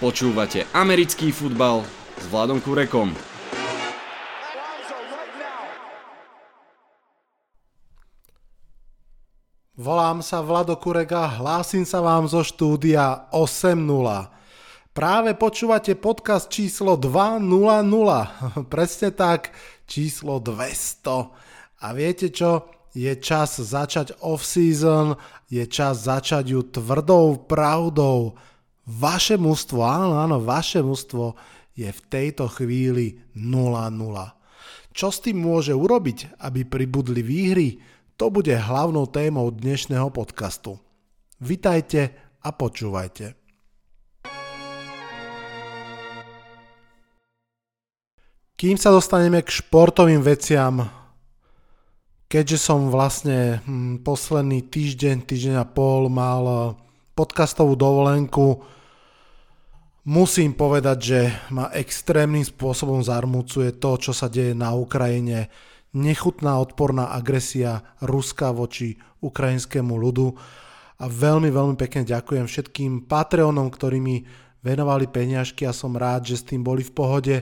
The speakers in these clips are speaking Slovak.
Počúvate americký futbal s Vladom Kurekom. Volám sa Vlado Kureka, hlásim sa vám zo štúdia 8.0. Práve počúvate podcast číslo 2.0.0. Presne tak, číslo 200. A viete čo? Je čas začať off-season, je čas začať ju tvrdou pravdou. Vaše mužstvo, áno, áno, vaše mužstvo je v tejto chvíli 0-0. Čo s tým môže urobiť, aby pribudli výhry? To bude hlavnou témou dnešného podcastu. Vitajte a počúvajte. Kým sa dostaneme k športovým veciam, keďže som vlastne hm, posledný týždeň, týždeň a pol mal podcastovú dovolenku, musím povedať, že ma extrémnym spôsobom zarmúcuje to, čo sa deje na Ukrajine. Nechutná odporná agresia Ruska voči ukrajinskému ľudu. A veľmi, veľmi pekne ďakujem všetkým Patreonom, ktorí mi venovali peňažky a som rád, že s tým boli v pohode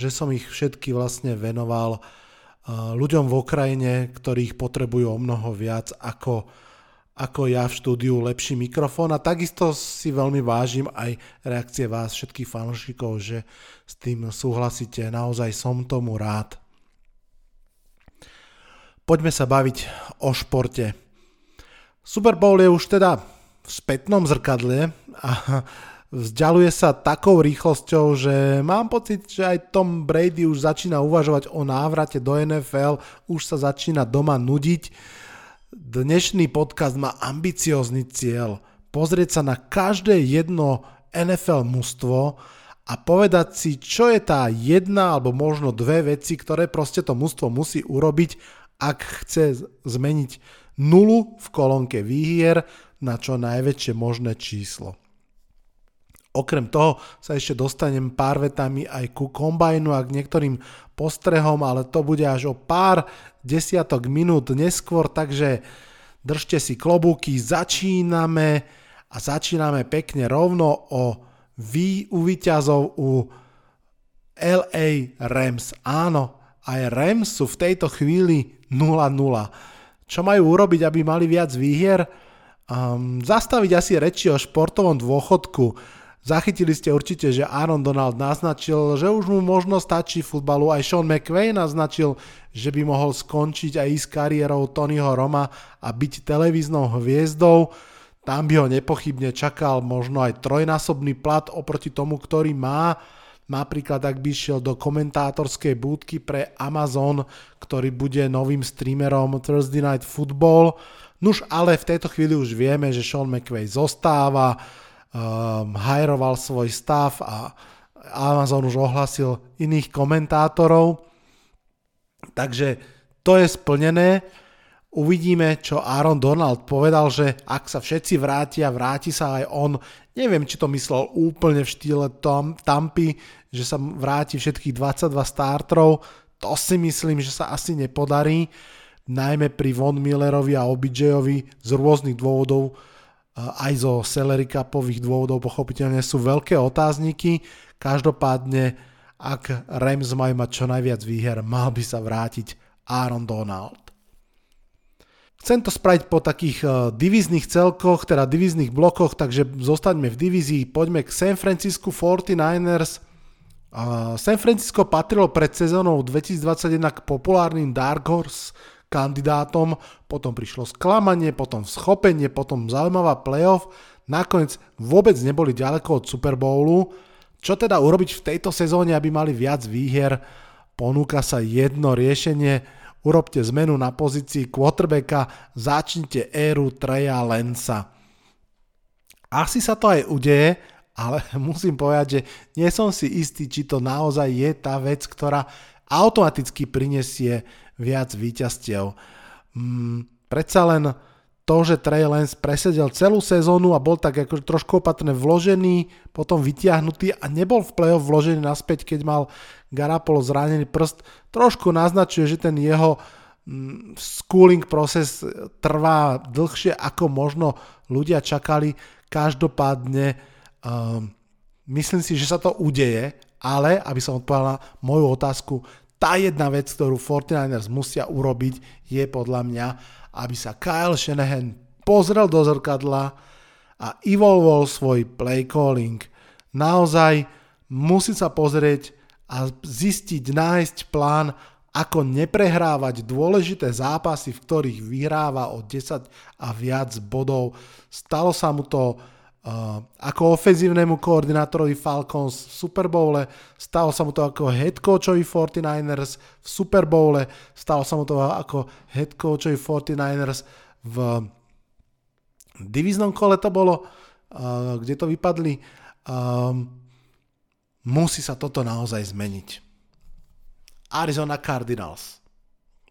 že som ich všetky vlastne venoval uh, ľuďom v Ukrajine, ktorých potrebujú o mnoho viac ako, ako ja v štúdiu lepší mikrofón a takisto si veľmi vážim aj reakcie vás všetkých fanúšikov, že s tým súhlasíte, naozaj som tomu rád. Poďme sa baviť o športe. Super Bowl je už teda v spätnom zrkadle a vzdialuje sa takou rýchlosťou, že mám pocit, že aj Tom Brady už začína uvažovať o návrate do NFL, už sa začína doma nudiť. Dnešný podcast má ambiciózny cieľ pozrieť sa na každé jedno NFL mužstvo a povedať si, čo je tá jedna alebo možno dve veci, ktoré proste to mužstvo musí urobiť, ak chce zmeniť nulu v kolónke výhier na čo najväčšie možné číslo. Okrem toho sa ešte dostanem pár vetami aj ku kombajnu a k niektorým postrehom, ale to bude až o pár desiatok minút neskôr, takže držte si klobúky, začíname a začíname pekne rovno o vy u výťazov u LA Rams. Áno, aj Rams sú v tejto chvíli 0-0. Čo majú urobiť, aby mali viac výhier? Um, zastaviť asi reči o športovom dôchodku Zachytili ste určite, že Aaron Donald naznačil, že už mu možno stačí futbalu. Aj Sean McVay naznačil, že by mohol skončiť aj s kariérou Tonyho Roma a byť televíznou hviezdou. Tam by ho nepochybne čakal možno aj trojnásobný plat oproti tomu, ktorý má. Napríklad ak by šiel do komentátorskej búdky pre Amazon, ktorý bude novým streamerom Thursday Night Football. Nuž ale v tejto chvíli už vieme, že Sean McVay zostáva um, hajroval svoj stav a Amazon už ohlasil iných komentátorov. Takže to je splnené. Uvidíme, čo Aaron Donald povedal, že ak sa všetci vrátia, vráti sa aj on. Neviem, či to myslel úplne v štýle Tom, Tampy, že sa vráti všetkých 22 startrov. To si myslím, že sa asi nepodarí. Najmä pri Von Millerovi a OBJovi z rôznych dôvodov aj zo Celery Cupových dôvodov pochopiteľne sú veľké otázniky. Každopádne, ak Rams majú mať čo najviac výher, mal by sa vrátiť Aaron Donald. Chcem to spraviť po takých uh, divíznych celkoch, teda divíznych blokoch, takže zostaňme v divízii, poďme k San Francisco 49ers. Uh, San Francisco patrilo pred sezónou 2021 k populárnym Dark Horse kandidátom, potom prišlo sklamanie, potom schopenie, potom zaujímavá playoff, nakoniec vôbec neboli ďaleko od Super Bowlu. Čo teda urobiť v tejto sezóne, aby mali viac výhier? Ponúka sa jedno riešenie, urobte zmenu na pozícii quarterbacka, začnite éru Treja Lensa. Asi sa to aj udeje, ale musím povedať, že nie som si istý, či to naozaj je tá vec, ktorá automaticky prinesie viac víťazstiev. Mm, predsa len to, že Trey Lance presedel celú sezónu a bol tak ako trošku opatrne vložený, potom vytiahnutý a nebol v play-off vložený naspäť, keď mal Garapolo zranený prst, trošku naznačuje, že ten jeho mm, schooling proces trvá dlhšie, ako možno ľudia čakali. Každopádne um, myslím si, že sa to udeje, ale aby som odpovedal na moju otázku, tá jedna vec, ktorú 49ers musia urobiť, je podľa mňa, aby sa Kyle Shanahan pozrel do zrkadla a evolvol svoj play calling. Naozaj musí sa pozrieť a zistiť, nájsť plán, ako neprehrávať dôležité zápasy, v ktorých vyhráva o 10 a viac bodov. Stalo sa mu to uh, ako ofenzívnemu koordinátorovi Falcons v Super Bowle, stalo sa mu to ako head coachovi 49ers v Super Bowle, stalo sa mu to ako head coachovi 49ers v diviznom kole to bolo, uh, kde to vypadli. Um, musí sa toto naozaj zmeniť. Arizona Cardinals.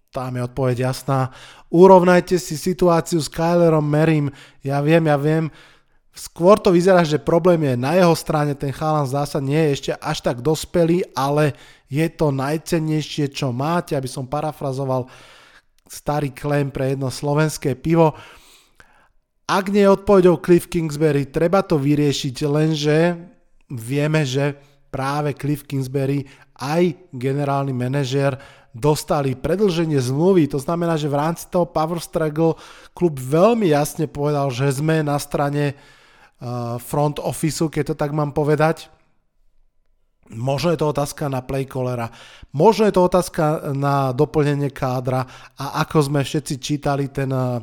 Tam je odpoveď jasná. Urovnajte si situáciu s Kylerom Merim. Ja viem, ja viem. Skôr to vyzerá, že problém je na jeho strane. Ten chalan zdá sa nie je ešte až tak dospelý, ale je to najcennejšie, čo máte, aby som parafrazoval starý klem pre jedno slovenské pivo. Ak nie je odpovedou Cliff Kingsbury, treba to vyriešiť, lenže vieme, že práve Cliff Kingsbury aj generálny manažér dostali predlženie zmluvy. To znamená, že v rámci toho Power Struggle klub veľmi jasne povedal, že sme na strane front officeu, keď to tak mám povedať. Možno je to otázka na playcallera, možno je to otázka na doplnenie kádra a ako sme všetci čítali ten uh,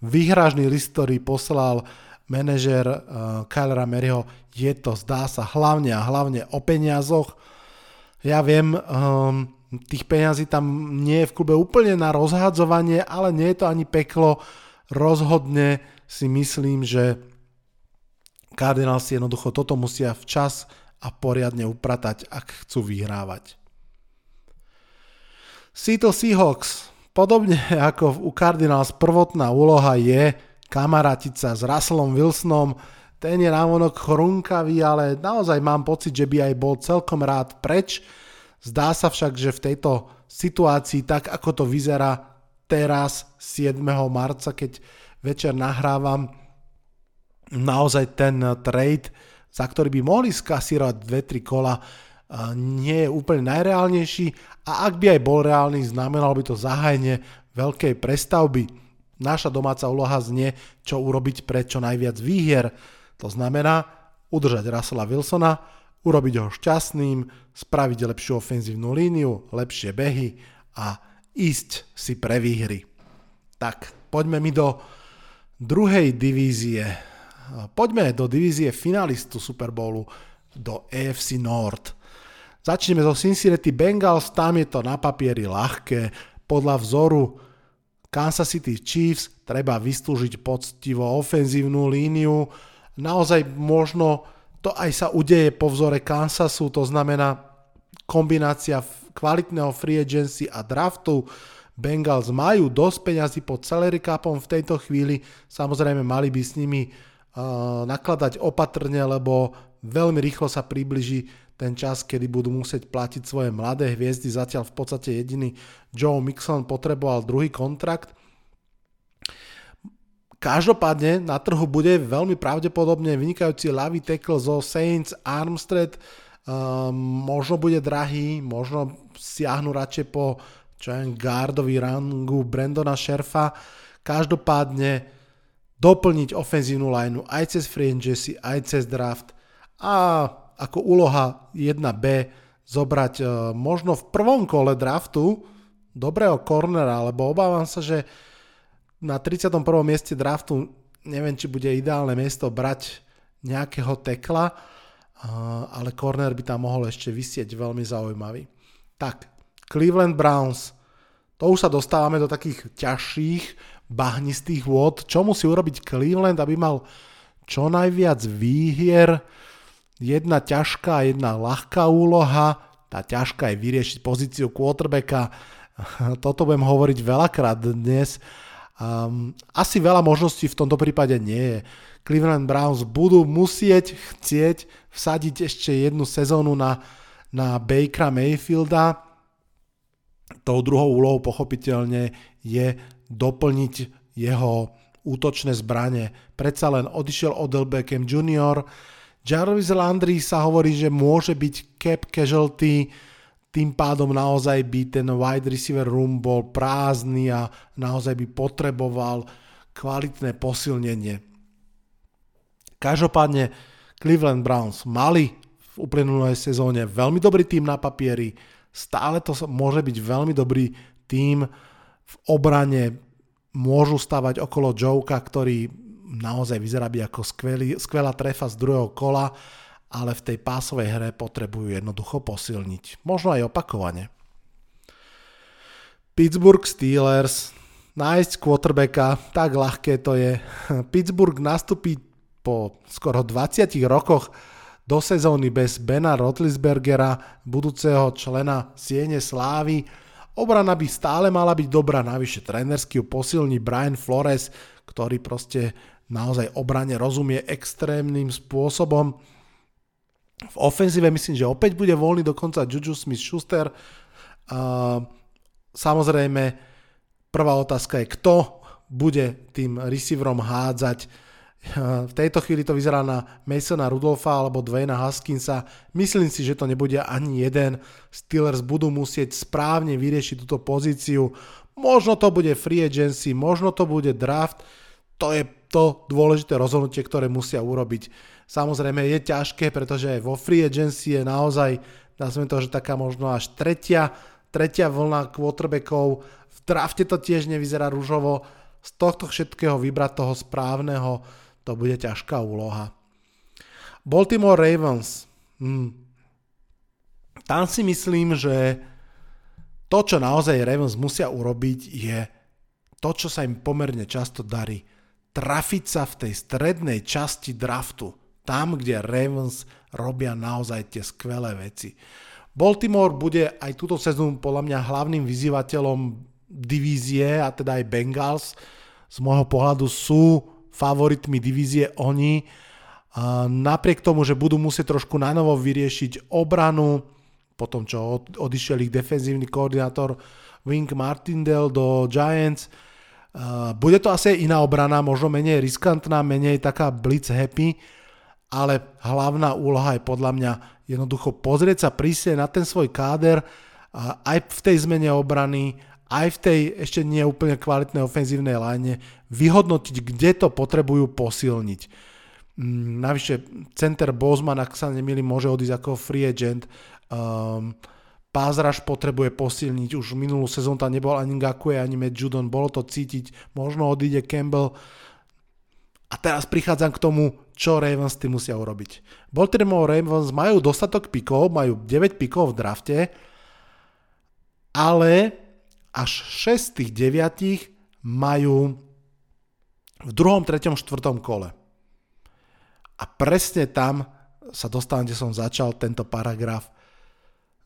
výhražný list, ktorý poslal manažer uh, Kylera Maryho, je to, zdá sa, hlavne a hlavne o peniazoch ja viem, um, tých peňazí tam nie je v klube úplne na rozhadzovanie, ale nie je to ani peklo. Rozhodne si myslím, že Cardinals jednoducho toto musia včas a poriadne upratať, ak chcú vyhrávať. Seattle Seahawks. Podobne ako u Cardinals prvotná úloha je kamarátiť sa s Russellom Wilsonom, ten je návonok chrunkavý, ale naozaj mám pocit, že by aj bol celkom rád preč. Zdá sa však, že v tejto situácii, tak ako to vyzerá teraz 7. marca, keď večer nahrávam, naozaj ten trade, za ktorý by mohli skasírovať 2-3 kola, nie je úplne najreálnejší a ak by aj bol reálny, znamenalo by to zahájenie veľkej prestavby. Naša domáca úloha znie, čo urobiť pre čo najviac výhier. To znamená udržať Russella Wilsona, urobiť ho šťastným, spraviť lepšiu ofenzívnu líniu, lepšie behy a ísť si pre výhry. Tak, poďme mi do druhej divízie. Poďme do divízie finalistu Super Bowlu, do AFC North. Začneme zo Cincinnati Bengals, tam je to na papieri ľahké. Podľa vzoru Kansas City Chiefs treba vystúžiť poctivo ofenzívnu líniu, naozaj možno to aj sa udeje po vzore Kansasu, to znamená kombinácia kvalitného free agency a draftu. Bengals majú dosť peňazí pod salary capom v tejto chvíli, samozrejme mali by s nimi nakladať opatrne, lebo veľmi rýchlo sa približí ten čas, kedy budú musieť platiť svoje mladé hviezdy. Zatiaľ v podstate jediný Joe Mixon potreboval druhý kontrakt. Každopádne na trhu bude veľmi pravdepodobne vynikajúci ľavý tackle zo Saints Armstead, um, možno bude drahý, možno siahnu radšej po čo je, guardovi rangu Brandona Šerfa. Každopádne doplniť ofenzívnu lineu aj cez free agency, aj cez draft a ako úloha 1B zobrať uh, možno v prvom kole draftu dobrého cornera, lebo obávam sa, že na 31. mieste draftu neviem, či bude ideálne miesto brať nejakého tekla, ale corner by tam mohol ešte vysieť veľmi zaujímavý. Tak, Cleveland Browns. To už sa dostávame do takých ťažších, bahnistých vôd. Čo musí urobiť Cleveland, aby mal čo najviac výhier? Jedna ťažká, jedna ľahká úloha. Tá ťažká je vyriešiť pozíciu quarterbacka. Toto budem hovoriť veľakrát dnes Um, asi veľa možností v tomto prípade nie je. Cleveland Browns budú musieť chcieť vsadiť ešte jednu sezónu na, na Bakera Mayfielda. Tou druhou úlohou pochopiteľne je doplniť jeho útočné zbranie. Predsa len odišiel Odell Beckham Jr., Jarvis Landry sa hovorí, že môže byť cap casualty, tým pádom naozaj by ten wide receiver room bol prázdny a naozaj by potreboval kvalitné posilnenie. Každopádne Cleveland Browns mali v uplynulej sezóne veľmi dobrý tým na papieri, stále to môže byť veľmi dobrý tým v obrane môžu stavať okolo Joka, ktorý naozaj vyzerá byť ako skvelý, skvelá trefa z druhého kola, ale v tej pásovej hre potrebujú jednoducho posilniť. Možno aj opakovane. Pittsburgh Steelers, nájsť quarterbacka, tak ľahké to je. Pittsburgh nastúpi po skoro 20 rokoch do sezóny bez Bena Rotlisbergera, budúceho člena Siene Slávy. Obrana by stále mala byť dobrá, navyše trénersky ju posilní Brian Flores, ktorý proste naozaj obrane rozumie extrémnym spôsobom. V ofenzíve myslím, že opäť bude voľný dokonca Juju Smith-Schuster. Uh, samozrejme, prvá otázka je, kto bude tým receiverom hádzať v tejto chvíli to vyzerá na Masona Rudolfa alebo Dwayna Huskinsa. Myslím si, že to nebude ani jeden. Steelers budú musieť správne vyriešiť túto pozíciu. Možno to bude free agency, možno to bude draft. To je to dôležité rozhodnutie, ktoré musia urobiť. Samozrejme je ťažké, pretože vo free agency je naozaj, nazvem to, že taká možno až tretia, tretia vlna quarterbackov. V drafte to tiež nevyzerá rúžovo. Z tohto všetkého vybrať toho správneho to bude ťažká úloha. Baltimore Ravens. Hmm. Tam si myslím, že to, čo naozaj Ravens musia urobiť, je to, čo sa im pomerne často darí. Trafiť sa v tej strednej časti draftu. Tam, kde Ravens robia naozaj tie skvelé veci. Baltimore bude aj túto sezónu podľa mňa hlavným vyzývateľom divízie, a teda aj Bengals. Z môjho pohľadu sú favoritmi divízie oni. Napriek tomu, že budú musieť trošku na novo vyriešiť obranu, potom čo odišiel ich defenzívny koordinátor Wink Martindale do Giants, bude to asi iná obrana, možno menej riskantná, menej taká blitz happy, ale hlavná úloha je podľa mňa jednoducho pozrieť sa prísne na ten svoj káder aj v tej zmene obrany, aj v tej ešte nie úplne kvalitnej ofenzívnej line vyhodnotiť, kde to potrebujú posilniť. Mm, navyše, center Bozman, ak sa nemýlim, môže odísť ako free agent. Um, Pázraž potrebuje posilniť, už minulú sezónu tam nebol ani Ngakue, ani Matt Judon, bolo to cítiť, možno odíde Campbell. A teraz prichádzam k tomu, čo Ravens tým musia urobiť. Baltimore Ravens majú dostatok pikov, majú 9 pikov v drafte, ale až 6 z tých 9 majú v druhom, treťom, štvrtom kole. A presne tam sa dostávam, kde som začal tento paragraf.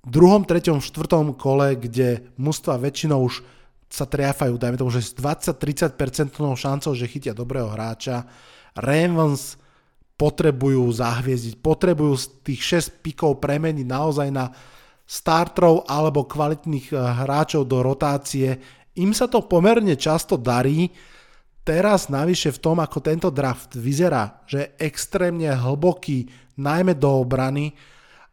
V druhom, treťom, štvrtom kole, kde mužstva väčšinou už sa triafajú, dajme tomu, že s 20-30% šancou, že chytia dobrého hráča. Ravens potrebujú zahviezdiť, potrebujú z tých 6 pikov premeniť naozaj na startrov alebo kvalitných eh, hráčov do rotácie. Im sa to pomerne často darí, teraz navyše v tom, ako tento draft vyzerá, že je extrémne hlboký, najmä do obrany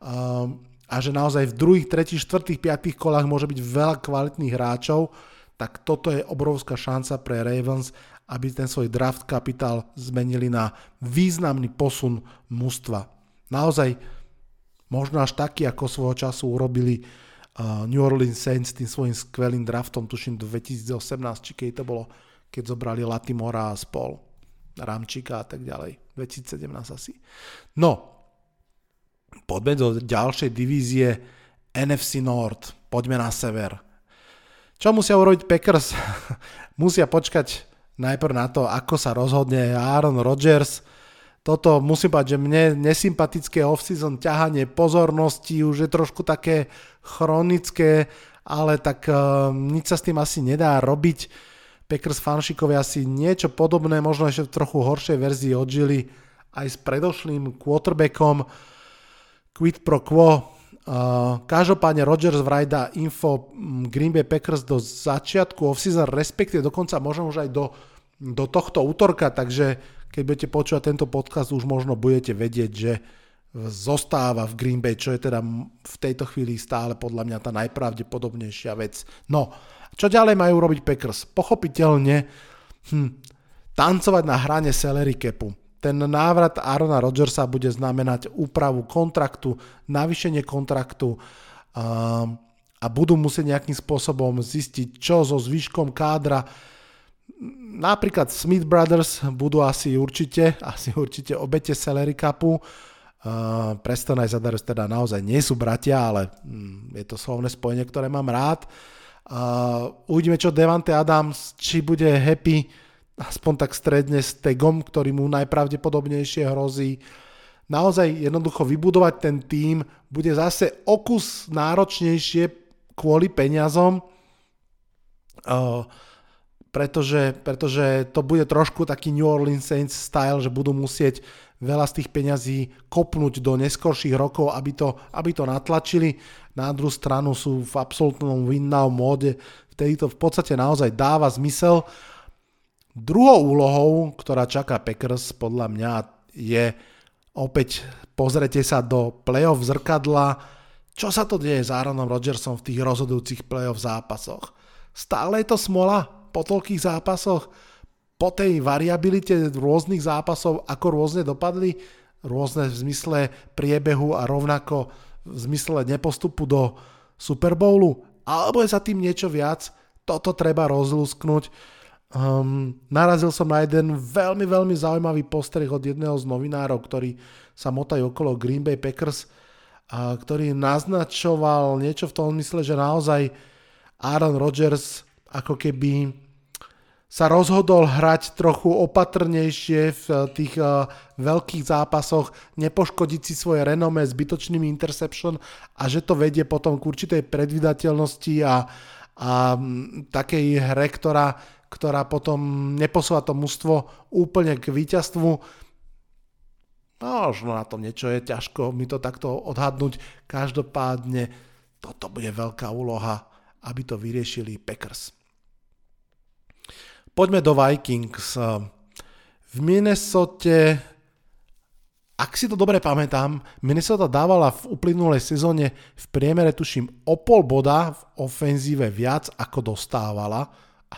um, a že naozaj v druhých, tretích, štvrtých, piatých kolách môže byť veľa kvalitných hráčov, tak toto je obrovská šanca pre Ravens, aby ten svoj draft kapitál zmenili na významný posun mužstva. Naozaj možno až taký, ako svojho času urobili uh, New Orleans Saints tým svojim skvelým draftom, tuším 2018, či keď to bolo keď zobrali Latimora a spol, Ramčika a tak ďalej. 2017 asi. No, poďme do ďalšej divízie NFC North. Poďme na sever. Čo musia urobiť Packers? musia počkať najprv na to, ako sa rozhodne Aaron Rodgers. Toto musím povedať, že mne nesympatické off-season ťahanie pozornosti už je trošku také chronické, ale tak uh, nič sa s tým asi nedá robiť Packers fanšikovia si niečo podobné, možno ešte v trochu horšej verzii odžili aj s predošlým quarterbackom quid pro quo. Uh, každopádne Rodgers vraj dá info mm, Green Bay Packers do začiatku offseason, respektíve dokonca možno už aj do, do tohto útorka, takže keď budete počúvať tento podcast, už možno budete vedieť, že zostáva v Green Bay, čo je teda v tejto chvíli stále podľa mňa tá najpravdepodobnejšia vec. No, čo ďalej majú robiť Packers? Pochopiteľne hm, tancovať na hrane salary capu. Ten návrat Arona Rodgersa bude znamenať úpravu kontraktu, navýšenie kontraktu a, a budú musieť nejakým spôsobom zistiť, čo so zvyškom kádra. Napríklad Smith Brothers budú asi určite, asi určite obete salary capu. Uh, Preston aj Zadarius teda naozaj nie sú bratia, ale mm, je to slovné spojenie, ktoré mám rád. Uh, uvidíme, čo Devante Adams, či bude happy aspoň tak stredne s Tegom, ktorý mu najpravdepodobnejšie hrozí. Naozaj jednoducho vybudovať ten tým bude zase okus náročnejšie kvôli peniazom, uh, pretože, pretože to bude trošku taký New Orleans Saints style, že budú musieť veľa z tých peňazí kopnúť do neskorších rokov, aby to, aby to natlačili. Na druhú stranu sú v absolútnom win now móde, vtedy to v podstate naozaj dáva zmysel. Druhou úlohou, ktorá čaká Packers podľa mňa je opäť pozrete sa do playoff zrkadla, čo sa to deje s Aaronom Rodgersom v tých rozhodujúcich playoff zápasoch. Stále je to smola po toľkých zápasoch po tej variabilite rôznych zápasov, ako rôzne dopadli, rôzne v zmysle priebehu a rovnako v zmysle nepostupu do Super Bowlu, alebo je za tým niečo viac, toto treba rozlúsknuť. Um, narazil som na jeden veľmi, veľmi zaujímavý postreh od jedného z novinárov, ktorý sa motajú okolo Green Bay Packers, a ktorý naznačoval niečo v tom mysle, že naozaj Aaron Rodgers ako keby sa rozhodol hrať trochu opatrnejšie v eh, tých uh, veľkých zápasoch, nepoškodiť si svoje renome zbytočnými interception a že to vedie potom k určitej predvydateľnosti a, a m, takej hre, ktorá, ktorá potom neposúva to mužstvo úplne k víťazstvu. Možno na tom niečo je ťažko mi to takto odhadnúť. Každopádne toto bude veľká úloha, aby to vyriešili Packers. Poďme do Vikings. V Minnesota, ak si to dobre pamätám, Minnesota dávala v uplynulej sezóne v priemere tuším o pol boda v ofenzíve viac ako dostávala,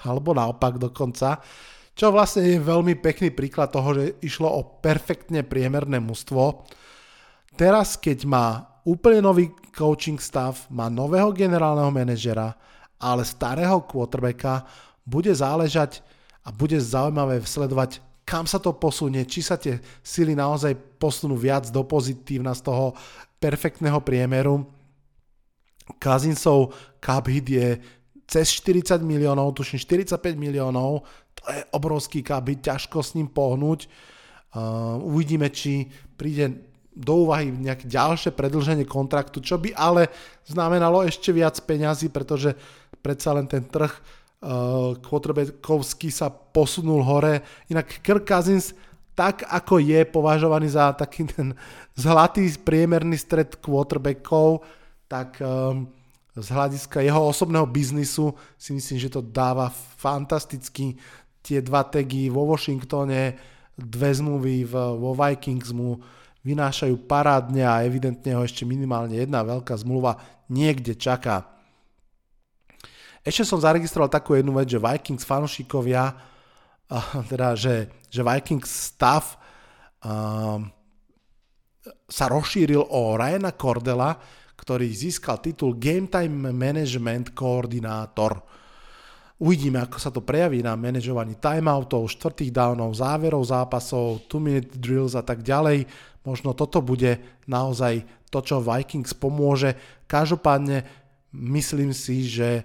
alebo naopak dokonca, čo vlastne je veľmi pekný príklad toho, že išlo o perfektne priemerné mužstvo. Teraz, keď má úplne nový coaching stav, má nového generálneho manažera, ale starého quarterbacka, bude záležať a bude zaujímavé sledovať, kam sa to posunie, či sa tie sily naozaj posunú viac do pozitívna z toho perfektného priemeru. Kazinsov cup hit je cez 40 miliónov, tuším 45 miliónov, to je obrovský cup hit, ťažko s ním pohnúť. Uh, uvidíme, či príde do úvahy nejaké ďalšie predlženie kontraktu, čo by ale znamenalo ešte viac peňazí, pretože predsa len ten trh quarterbackovský sa posunul hore. Inak Kirk Cousins tak ako je považovaný za taký ten zlatý priemerný stred quarterbackov, tak um, z hľadiska jeho osobného biznisu si myslím, že to dáva fantasticky. Tie dva tagy vo Washingtone, dve zmluvy v, vo Vikings mu vynášajú parádne a evidentne ho ešte minimálne jedna veľká zmluva niekde čaká. Ešte som zaregistroval takú jednu vec, že Vikings fanúšikovia, teda, že, že Vikings stav um, sa rozšíril o Ryana Cordela, ktorý získal titul Game Time Management Koordinátor. Uvidíme, ako sa to prejaví na manažovaní timeoutov, štvrtých downov, záverov zápasov, 2-minute drills a tak ďalej. Možno toto bude naozaj to, čo Vikings pomôže. Každopádne myslím si, že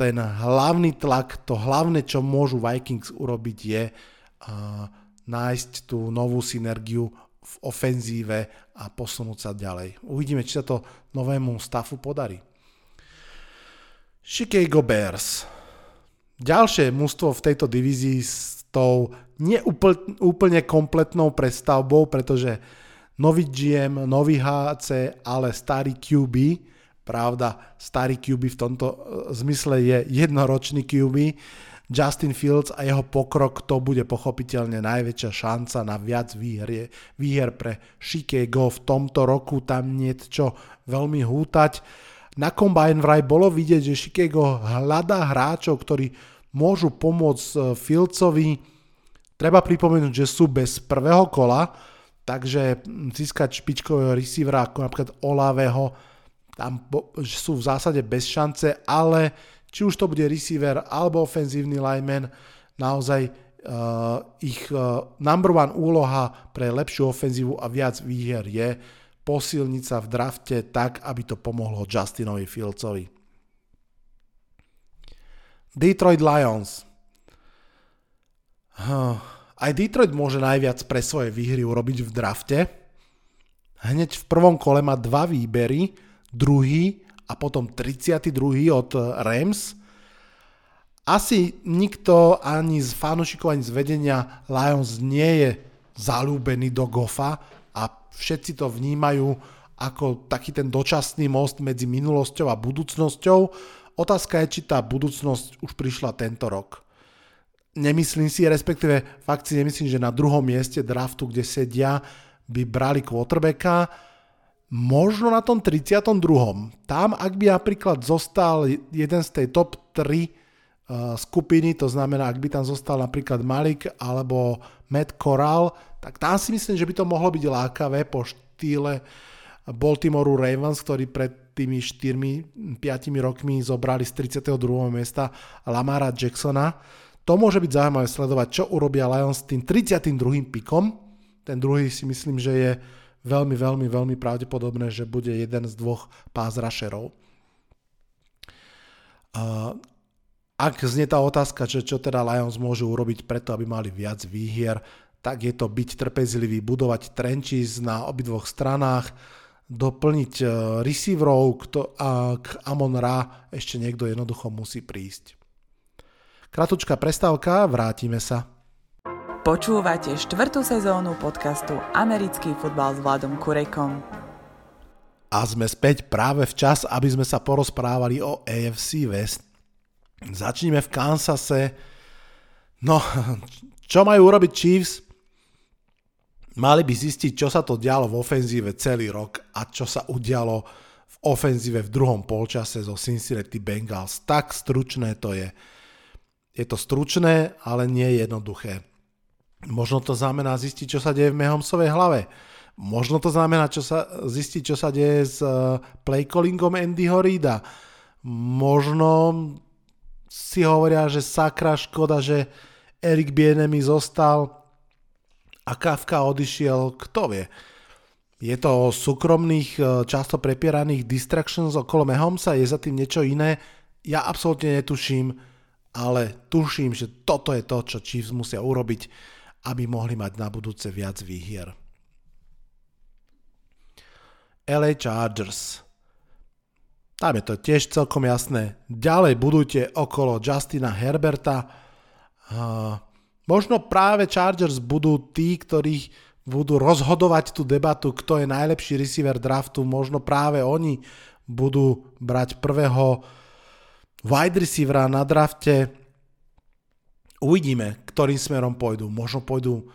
ten hlavný tlak, to hlavné, čo môžu Vikings urobiť je uh, nájsť tú novú synergiu v ofenzíve a posunúť sa ďalej. Uvidíme, či sa to novému stafu podarí. Chicago Bears. Ďalšie mužstvo v tejto divízii s tou neúplne kompletnou prestavbou, pretože nový GM, nový HC, ale starý QB, Pravda, starý QB v tomto e, zmysle je jednoročný QB. Justin Fields a jeho pokrok, to bude pochopiteľne najväčšia šanca na viac výher, výher pre Chicago v tomto roku, tam niečo veľmi hútať. Na Combine vraj bolo vidieť, že Chicago hľadá hráčov, ktorí môžu pomôcť e, Fieldsovi. Treba pripomenúť, že sú bez prvého kola, takže získať špičkového receivera ako napríklad Olaveho, tam sú v zásade bez šance, ale či už to bude receiver alebo ofenzívny lineman, naozaj uh, ich uh, number one úloha pre lepšiu ofenzívu a viac výher je posilniť sa v drafte tak, aby to pomohlo Justinovi Fieldsovi. Detroit Lions. Huh. Aj Detroit môže najviac pre svoje výhry urobiť v drafte. Hneď v prvom kole má dva výbery, druhý a potom 32. od Rams. Asi nikto ani z fanúšikov, ani z vedenia Lions nie je zalúbený do Goffa a všetci to vnímajú ako taký ten dočasný most medzi minulosťou a budúcnosťou. Otázka je, či tá budúcnosť už prišla tento rok. Nemyslím si, respektíve fakt si nemyslím, že na druhom mieste draftu, kde sedia, by brali quarterbacka Možno na tom 32. Tam, ak by napríklad zostal jeden z tej top 3 uh, eh, skupiny, to znamená, ak by tam zostal napríklad Malik alebo Matt Corral, tak tam si myslím, že by to mohlo byť lákavé po štýle Baltimoreu Ravens, ktorí pred tými 4-5 rokmi zobrali z 32. miesta Lamara Jacksona. To môže byť zaujímavé sledovať, čo urobia Lions s tým 32. pikom. Ten druhý si myslím, že je veľmi, veľmi, veľmi pravdepodobné, že bude jeden z dvoch pás rusherov. Ak znie tá otázka, že čo teda Lions môžu urobiť preto, aby mali viac výhier, tak je to byť trpezlivý, budovať trenčís na obidvoch stranách, doplniť e, receiverov a k Amon Ra ešte niekto jednoducho musí prísť. Kratučká prestávka, vrátime sa. Počúvate štvrtú sezónu podcastu Americký futbal s Vladom Kurekom. A sme späť práve včas, aby sme sa porozprávali o AFC West. Začneme v Kansase. No, čo majú urobiť Chiefs? Mali by zistiť, čo sa to dialo v ofenzíve celý rok a čo sa udialo v ofenzíve v druhom polčase zo Cincinnati Bengals. Tak stručné to je. Je to stručné, ale nie jednoduché. Možno to znamená zistiť, čo sa deje v Mahomesovej hlave. Možno to znamená čo sa, zistiť, čo sa deje s uh, playcallingom Andyho Reida. Možno si hovoria, že sakra škoda, že Erik Bienemi zostal a Kafka odišiel, kto vie. Je to o súkromných, uh, často prepieraných distractions okolo Mahomesa, je za tým niečo iné? Ja absolútne netuším, ale tuším, že toto je to, čo Chiefs musia urobiť aby mohli mať na budúce viac výhier. LA Chargers. Tam je to tiež celkom jasné. Ďalej budujte okolo Justina Herberta. Uh, možno práve Chargers budú tí, ktorí budú rozhodovať tú debatu, kto je najlepší receiver draftu. Možno práve oni budú brať prvého wide receivera na drafte. Uvidíme, ktorým smerom pôjdu. Možno pôjdu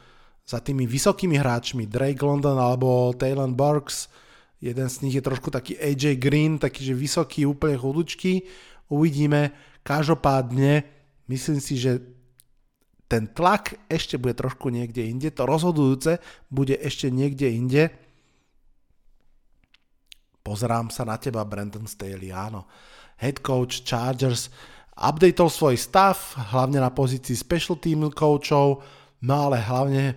za tými vysokými hráčmi, Drake London alebo Taylor Burks. Jeden z nich je trošku taký AJ Green, taký že vysoký, úplne chudučký. Uvidíme. Každopádne myslím si, že ten tlak ešte bude trošku niekde inde. To rozhodujúce bude ešte niekde inde. Pozerám sa na teba, Brandon Staley, áno. Head coach Chargers updateol svoj stav, hlavne na pozícii special team coachov, no ale hlavne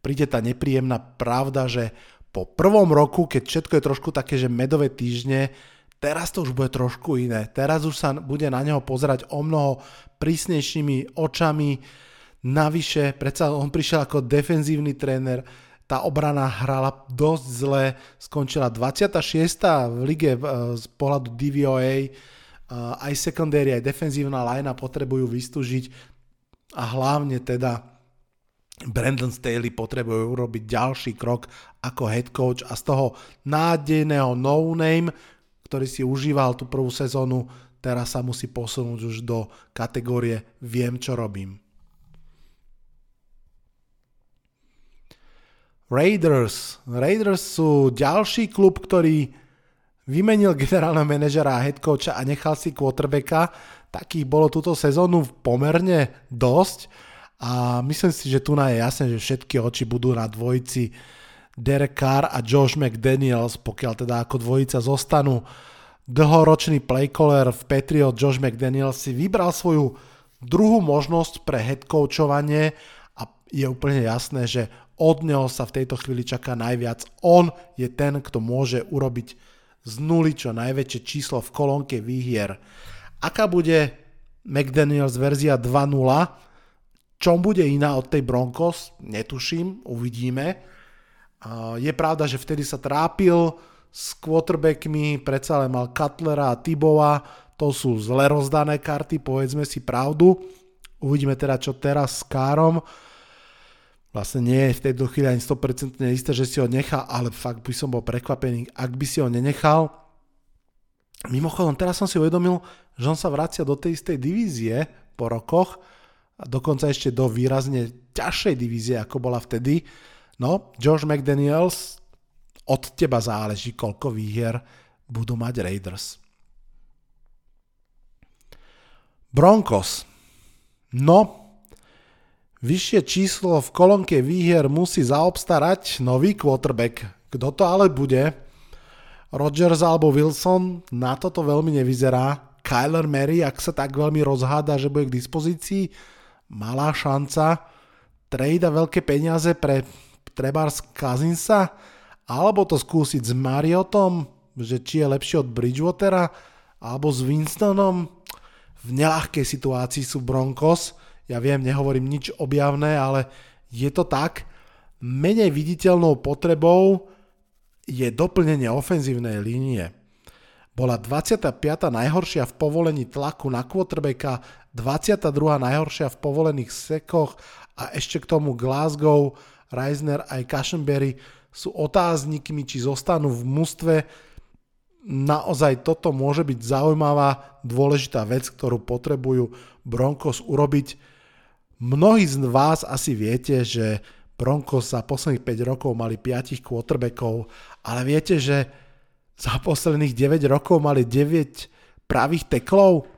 príde tá nepríjemná pravda, že po prvom roku, keď všetko je trošku také, že medové týždne, teraz to už bude trošku iné. Teraz už sa bude na neho pozerať o mnoho prísnejšími očami. Navyše, predsa on prišiel ako defenzívny tréner, tá obrana hrala dosť zle, skončila 26. v lige z pohľadu DVOA, aj sekundéri, aj defenzívna linea potrebujú vystúžiť a hlavne teda Brandon Staley potrebuje urobiť ďalší krok ako head coach a z toho nádejného no-name, ktorý si užíval tú prvú sezónu, teraz sa musí posunúť už do kategórie viem, čo robím. Raiders. Raiders sú ďalší klub, ktorý vymenil generálneho manažera a head coacha a nechal si quarterbacka. Takých bolo túto sezónu pomerne dosť a myslím si, že tu je jasné, že všetky oči budú na dvojici Derek Carr a Josh McDaniels, pokiaľ teda ako dvojica zostanú. Dlhoročný playcaller v Patriot Josh McDaniels si vybral svoju druhú možnosť pre head coachovanie a je úplne jasné, že od neho sa v tejto chvíli čaká najviac. On je ten, kto môže urobiť z nuly čo najväčšie číslo v kolónke výhier. Aká bude McDaniels verzia 2.0? Čom bude iná od tej Broncos? Netuším, uvidíme. Je pravda, že vtedy sa trápil s quarterbackmi, predsa len mal Cutlera a Tibova, to sú zle rozdané karty, povedzme si pravdu. Uvidíme teda, čo teraz s Károm vlastne nie je v tejto chvíli ani 100% isté, že si ho nechá, ale fakt by som bol prekvapený, ak by si ho nenechal. Mimochodom, teraz som si uvedomil, že on sa vracia do tej istej divízie po rokoch, a dokonca ešte do výrazne ťažšej divízie, ako bola vtedy. No, George McDaniels, od teba záleží, koľko výhier budú mať Raiders. Broncos. No, Vyššie číslo v kolónke výhier musí zaobstarať nový quarterback. Kto to ale bude? Rodgers alebo Wilson? Na toto veľmi nevyzerá. Kyler Mary, ak sa tak veľmi rozháda, že bude k dispozícii, malá šanca. Trade a veľké peniaze pre Trebars Kazinsa? Alebo to skúsiť s Mariotom, že či je lepšie od Bridgewatera? Alebo s Winstonom? V nelahkej situácii sú Broncos – ja viem, nehovorím nič objavné, ale je to tak. Menej viditeľnou potrebou je doplnenie ofenzívnej línie. Bola 25. najhoršia v povolení tlaku na quarterbacka, 22. najhoršia v povolených sekoch a ešte k tomu Glasgow, Reisner aj Cushenberry sú otáznikmi, či zostanú v mústve. Naozaj toto môže byť zaujímavá, dôležitá vec, ktorú potrebujú Broncos urobiť Mnohí z vás asi viete, že Broncos za posledných 5 rokov mali 5 quarterbackov, ale viete, že za posledných 9 rokov mali 9 pravých teklov?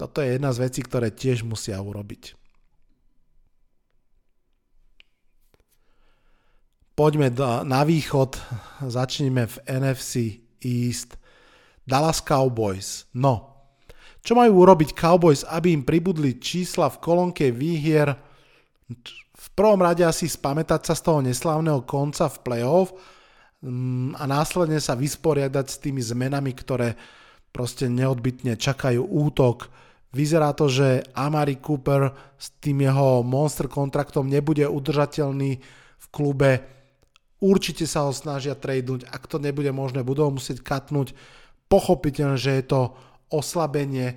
Toto je jedna z vecí, ktoré tiež musia urobiť. Poďme na východ, začneme v NFC East. Dallas Cowboys. No, čo majú urobiť Cowboys, aby im pribudli čísla v kolónke výhier? V prvom rade asi spamätať sa z toho neslávneho konca v playoff mm, a následne sa vysporiadať s tými zmenami, ktoré proste neodbitne čakajú útok. Vyzerá to, že Amari Cooper s tým jeho monster kontraktom nebude udržateľný v klube. Určite sa ho snažia tradenúť, ak to nebude možné, budú ho musieť katnúť. Pochopiteľne, že je to oslabenie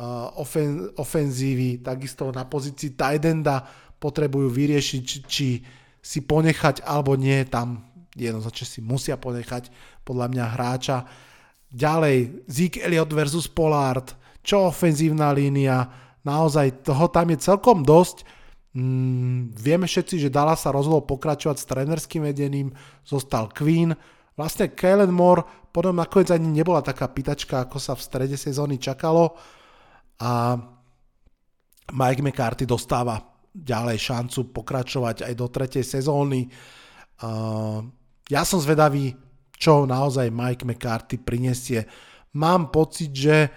uh, ofen, ofenzívy, takisto na pozícii Tidenda potrebujú vyriešiť, či, či si ponechať alebo nie, tam jednoznačne si musia ponechať podľa mňa hráča. Ďalej, Zeke Elliott versus Pollard, čo ofenzívna línia, naozaj toho tam je celkom dosť. Mm, vieme všetci, že Dallas sa rozhodol pokračovať s trenerským vedením, zostal Queen, Vlastne Kellen Moore potom nakoniec ani nebola taká pitačka, ako sa v strede sezóny čakalo a Mike McCarthy dostáva ďalej šancu pokračovať aj do tretej sezóny. Ja som zvedavý, čo naozaj Mike McCarthy prinesie. Mám pocit, že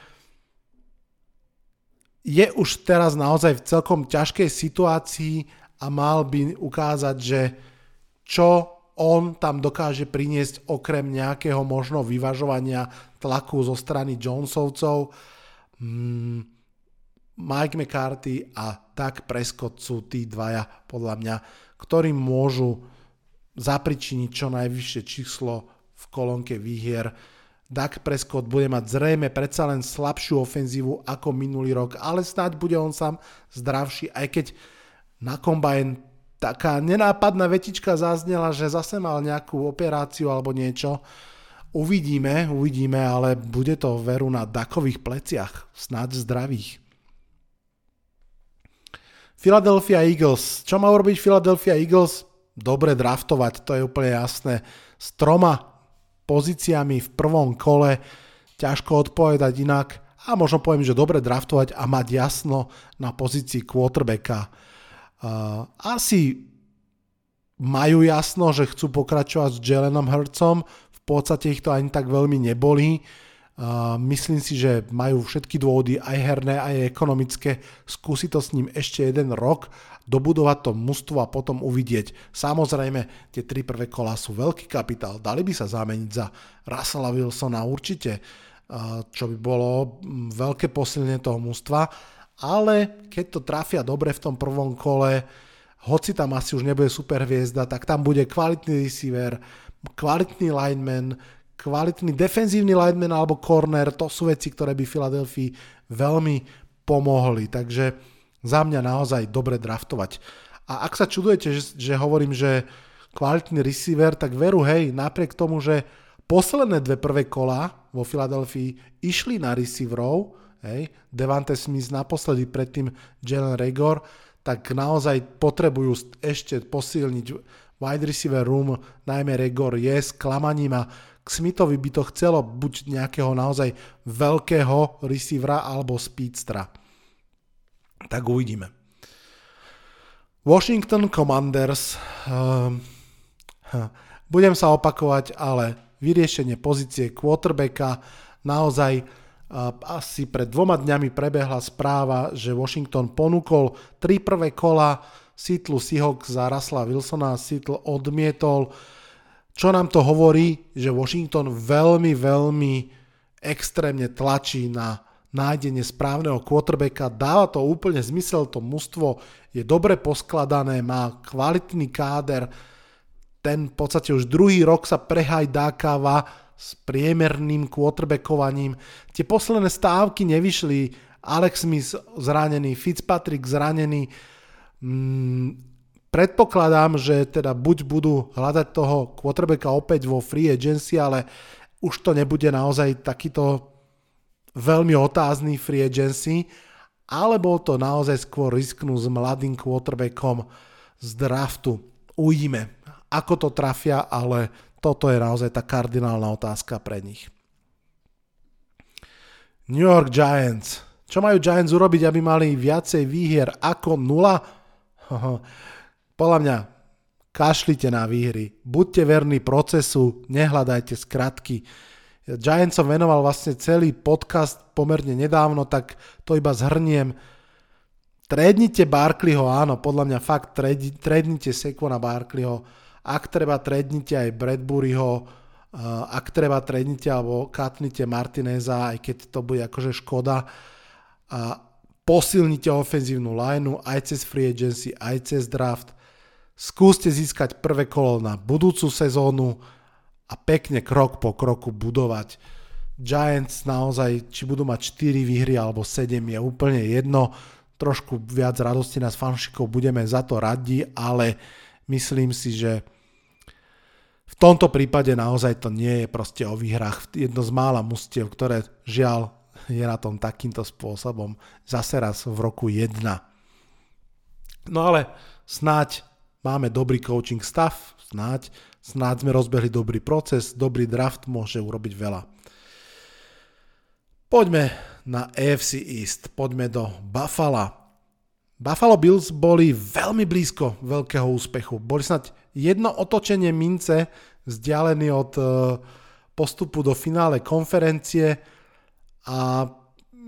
je už teraz naozaj v celkom ťažkej situácii a mal by ukázať, že čo on tam dokáže priniesť okrem nejakého možno vyvažovania tlaku zo strany Jonesovcov. Hmm, Mike McCarthy a tak Prescott sú tí dvaja podľa mňa, ktorí môžu zapričiniť čo najvyššie číslo v kolónke výhier. Dak Prescott bude mať zrejme predsa len slabšiu ofenzívu ako minulý rok, ale snáď bude on sám zdravší, aj keď na kombajn taká nenápadná vetička zaznela, že zase mal nejakú operáciu alebo niečo. Uvidíme, uvidíme, ale bude to veru na dakových pleciach, snáď zdravých. Philadelphia Eagles. Čo má urobiť Philadelphia Eagles? Dobre draftovať, to je úplne jasné. S troma pozíciami v prvom kole ťažko odpovedať inak a možno poviem, že dobre draftovať a mať jasno na pozícii quarterbacka. Uh, asi majú jasno, že chcú pokračovať s Jelenom Hurtsom, podstate ich to ani tak veľmi neboli. Uh, myslím si, že majú všetky dôvody, aj herné, aj ekonomické, skúsiť to s ním ešte jeden rok, dobudovať to mužstvo a potom uvidieť. Samozrejme, tie tri prvé kola sú veľký kapitál, dali by sa zameniť za Russella Wilsona určite, uh, čo by bolo veľké posilnenie toho mužstva, ale keď to trafia dobre v tom prvom kole, hoci tam asi už nebude super hviezda, tak tam bude kvalitný receiver, kvalitný lineman, kvalitný defenzívny lineman alebo corner, to sú veci, ktoré by Filadelfii veľmi pomohli. Takže za mňa naozaj dobre draftovať. A ak sa čudujete, že, že hovorím, že kvalitný receiver, tak veru, hej, napriek tomu, že posledné dve prvé kola vo Filadelfii išli na receiverov, hej, Devante Smith naposledy predtým Jalen Regor, tak naozaj potrebujú ešte posilniť wide receiver room, najmä Regor, je sklamaním a k Smithovi by to chcelo buď nejakého naozaj veľkého receivera alebo speedstra. Tak uvidíme. Washington Commanders. Um, budem sa opakovať, ale vyriešenie pozície quarterbacka naozaj asi pred dvoma dňami prebehla správa, že Washington ponúkol tri prvé kola Seattle Seahawks za Rasla Wilsona Seattle odmietol. Čo nám to hovorí, že Washington veľmi, veľmi extrémne tlačí na nájdenie správneho quarterbacka. Dáva to úplne zmysel, to mužstvo je dobre poskladané, má kvalitný káder, ten v podstate už druhý rok sa prehajdákáva s priemerným quarterbackovaním. Tie posledné stávky nevyšli, Alex Smith zranený, Fitzpatrick zranený, Mm, predpokladám, že teda buď budú hľadať toho quarterbacka opäť vo free agency, ale už to nebude naozaj takýto veľmi otázny free agency, alebo to naozaj skôr risknú s mladým quarterbackom z draftu. Uvidíme, ako to trafia, ale toto je naozaj tá kardinálna otázka pre nich. New York Giants. Čo majú Giants urobiť, aby mali viacej výhier ako 0? Podľa mňa kašlite na výhry, buďte verní procesu, nehľadajte skratky. Giants som venoval vlastne celý podcast pomerne nedávno, tak to iba zhrniem. Trednite Barkleyho, áno, podľa mňa fakt trednite Sekona Barkleyho. Ak treba, trednite aj Bradburyho, uh, ak treba, trednite alebo katnite Martineza, aj keď to bude akože škoda. A posilnite ofenzívnu lineu aj cez free agency, aj cez draft. Skúste získať prvé kolo na budúcu sezónu a pekne krok po kroku budovať. Giants naozaj, či budú mať 4 výhry alebo 7 je úplne jedno. Trošku viac radosti nás fanšikov budeme za to radi, ale myslím si, že v tomto prípade naozaj to nie je proste o výhrách. Jedno z mála mustiev, ktoré žiaľ je na tom takýmto spôsobom zase raz v roku 1. No ale snáď máme dobrý coaching stav, snáď, snáď sme rozbehli dobrý proces, dobrý draft môže urobiť veľa. Poďme na AFC East, poďme do Buffalo. Buffalo Bills boli veľmi blízko veľkého úspechu. Boli snad jedno otočenie mince vzdialený od eh, postupu do finále konferencie a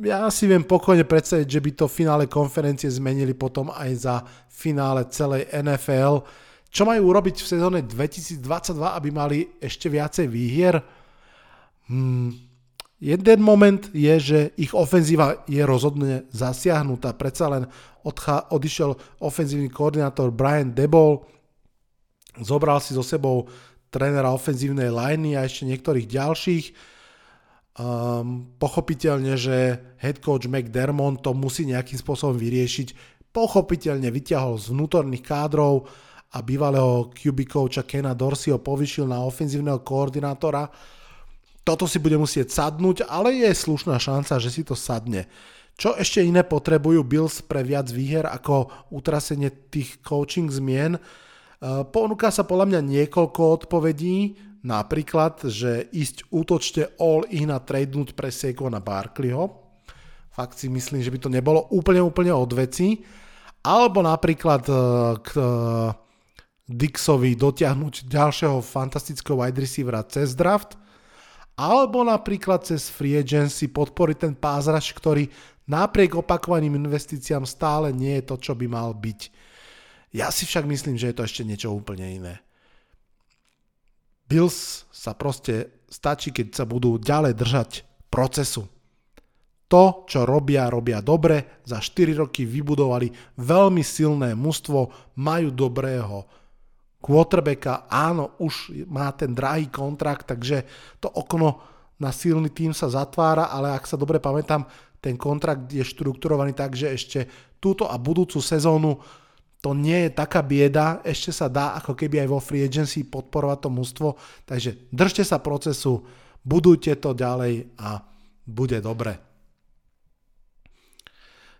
ja si viem pokojne predstaviť, že by to finále konferencie zmenili potom aj za finále celej NFL. Čo majú urobiť v sezóne 2022, aby mali ešte viacej výhier? Hmm. Jeden moment je, že ich ofenzíva je rozhodne zasiahnutá. Predsa len odcha- odišiel ofenzívny koordinátor Brian Debol, zobral si so sebou trénera ofenzívnej liney a ešte niektorých ďalších Um, pochopiteľne, že head coach McDermott to musí nejakým spôsobom vyriešiť. Pochopiteľne vyťahol z vnútorných kádrov a bývalého QB coacha Kena Dorseyho povyšil na ofenzívneho koordinátora. toto si bude musieť sadnúť, ale je slušná šanca, že si to sadne. Čo ešte iné potrebujú Bills pre viac výher ako utrasenie tých coaching zmien? E, ponúka sa podľa mňa niekoľko odpovedí, napríklad, že ísť útočte all in a tradenúť pre Saquona Barkleyho. Fakt si myslím, že by to nebolo úplne úplne od veci. Alebo napríklad e, k e, Dixovi dotiahnuť ďalšieho fantastického wide receivera cez draft, alebo napríklad cez free agency podporiť ten pázraž, ktorý napriek opakovaným investíciám stále nie je to, čo by mal byť. Ja si však myslím, že je to ešte niečo úplne iné. Bills sa proste stačí, keď sa budú ďalej držať procesu. To, čo robia, robia dobre, za 4 roky vybudovali veľmi silné mužstvo, majú dobrého quarterbacka, áno, už má ten drahý kontrakt, takže to okno na silný tým sa zatvára, ale ak sa dobre pamätám, ten kontrakt je štrukturovaný tak, že ešte túto a budúcu sezónu to nie je taká bieda, ešte sa dá ako keby aj vo free agency podporovať to mužstvo, takže držte sa procesu, budujte to ďalej a bude dobre.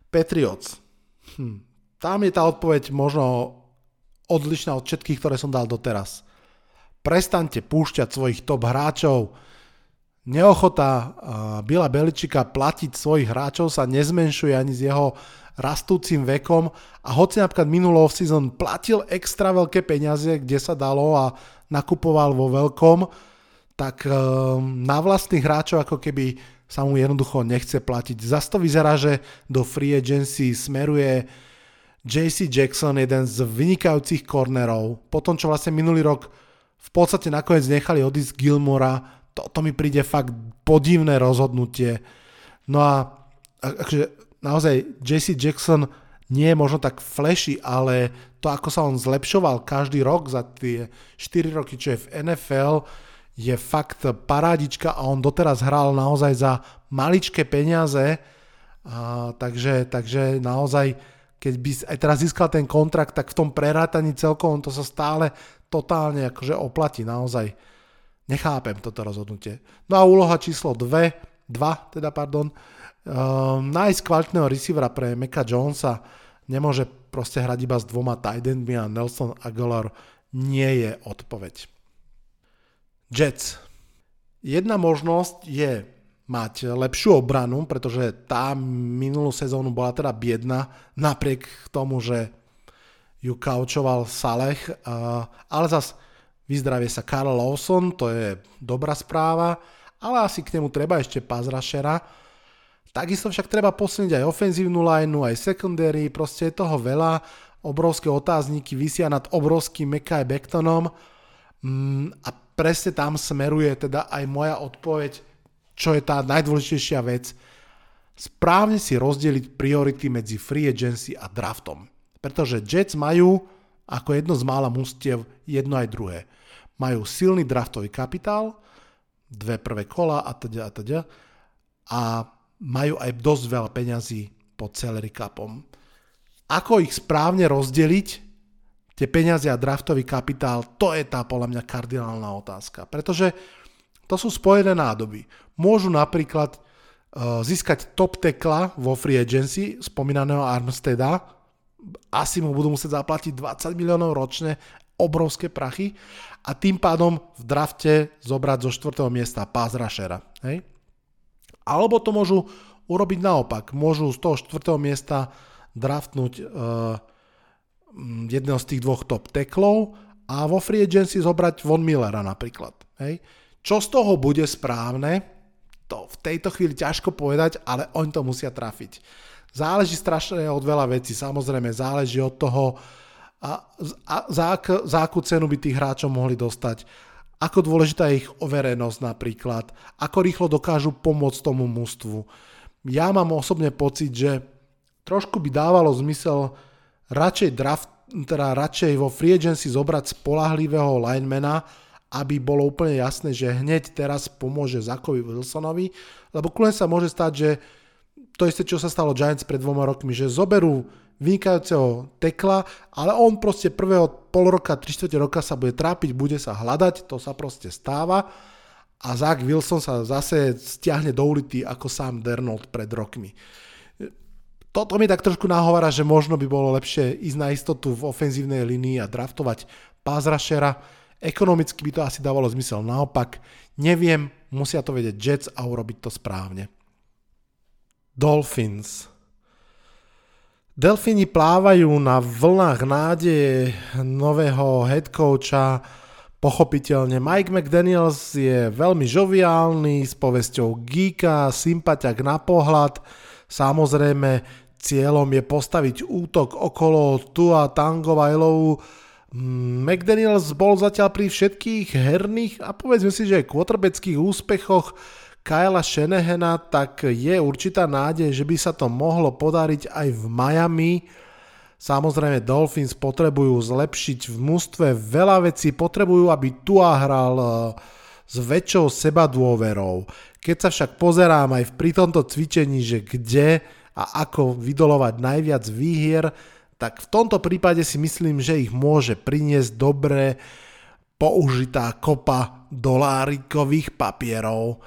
Patriots. Hm. Tam je tá odpoveď možno odlišná od všetkých, ktoré som dal doteraz. Prestaňte púšťať svojich top hráčov, neochota Bila Beličika platiť svojich hráčov sa nezmenšuje ani s jeho rastúcim vekom a hoci napríklad minulý off-season platil extra veľké peniaze, kde sa dalo a nakupoval vo veľkom, tak ehm, na vlastných hráčov ako keby sa mu jednoducho nechce platiť. Zas to vyzerá, že do free agency smeruje JC Jackson, jeden z vynikajúcich kornerov. Potom, čo vlastne minulý rok v podstate nakoniec nechali odísť Gilmora, toto mi príde fakt podivné rozhodnutie. No a akože naozaj JC Jackson nie je možno tak flashy, ale to, ako sa on zlepšoval každý rok za tie 4 roky, čo je v NFL, je fakt parádička a on doteraz hral naozaj za maličké peniaze, a, takže, takže naozaj, keď by aj teraz získal ten kontrakt, tak v tom prerátaní celkovom to sa stále totálne akože oplatí, naozaj Nechápem toto rozhodnutie. No a úloha číslo 2, 2 teda pardon, uh, nájsť kvalitného receivera pre Meka Jonesa nemôže proste hrať iba s dvoma tight a Nelson Aguilar nie je odpoveď. Jets. Jedna možnosť je mať lepšiu obranu, pretože tá minulú sezónu bola teda biedna, napriek tomu, že ju kaučoval Saleh, uh, ale zase Vyzdravie sa Karl Lawson, to je dobrá správa, ale asi k nemu treba ešte pazrašera. Takisto však treba posilniť aj ofenzívnu lineu, aj secondary, proste je toho veľa, obrovské otázniky vysia nad obrovským Mekaj Bektonom mm, a presne tam smeruje teda aj moja odpoveď, čo je tá najdôležitejšia vec. Správne si rozdeliť priority medzi free agency a draftom. Pretože Jets majú ako jedno z mála mustiev jedno aj druhé majú silný draftový kapitál, dve prvé kola a teda a teda a majú aj dosť veľa peňazí pod salary capom. Ako ich správne rozdeliť, tie peniaze a draftový kapitál, to je tá podľa mňa kardinálna otázka. Pretože to sú spojené nádoby. Môžu napríklad uh, získať top tekla vo free agency, spomínaného Armsteda, asi mu budú musieť zaplatiť 20 miliónov ročne, obrovské prachy a tým pádom v drafte zobrať zo 4. miesta pass rushera. Hej? Alebo to môžu urobiť naopak. Môžu z toho 4. miesta draftnúť uh, jedného z tých dvoch top teklov a vo free agency zobrať Von Millera napríklad. Hej? Čo z toho bude správne, to v tejto chvíli ťažko povedať, ale oni to musia trafiť. Záleží strašne od veľa vecí. Samozrejme, záleží od toho, a, a za, ak, za akú cenu by tých hráčov mohli dostať, ako dôležitá je ich overenosť napríklad, ako rýchlo dokážu pomôcť tomu mústvu. Ja mám osobne pocit, že trošku by dávalo zmysel radšej draft, teda radšej vo free agency zobrať spolahlivého linemana, aby bolo úplne jasné, že hneď teraz pomôže Zakovi Wilsonovi, lebo kľudne sa môže stať, že to isté, čo sa stalo Giants pred dvoma rokmi, že zoberú vynikajúceho tekla, ale on proste prvého pol roka, 3 roka sa bude trápiť, bude sa hľadať, to sa proste stáva a Zach Wilson sa zase stiahne do ulity ako sám Dernold pred rokmi. Toto mi tak trošku nahovára, že možno by bolo lepšie ísť na istotu v ofenzívnej linii a draftovať rushera. Ekonomicky by to asi dávalo zmysel naopak. Neviem, musia to vedieť Jets a urobiť to správne. Dolphins. Delfíni plávajú na vlnách nádeje nového head coacha. Pochopiteľne Mike McDaniels je veľmi žoviálny, s povesťou geeka, sympatiak na pohľad. Samozrejme, cieľom je postaviť útok okolo Tua Tangovailovu. McDaniels bol zatiaľ pri všetkých herných a povedzme si, že aj quarterbackých úspechoch Kyla Shanahana, tak je určitá nádej, že by sa to mohlo podariť aj v Miami. Samozrejme Dolphins potrebujú zlepšiť v mústve veľa vecí, potrebujú, aby Tua hral e, s väčšou sebadôverou. Keď sa však pozerám aj pri tomto cvičení, že kde a ako vydolovať najviac výhier, tak v tomto prípade si myslím, že ich môže priniesť dobre použitá kopa dolárikových papierov.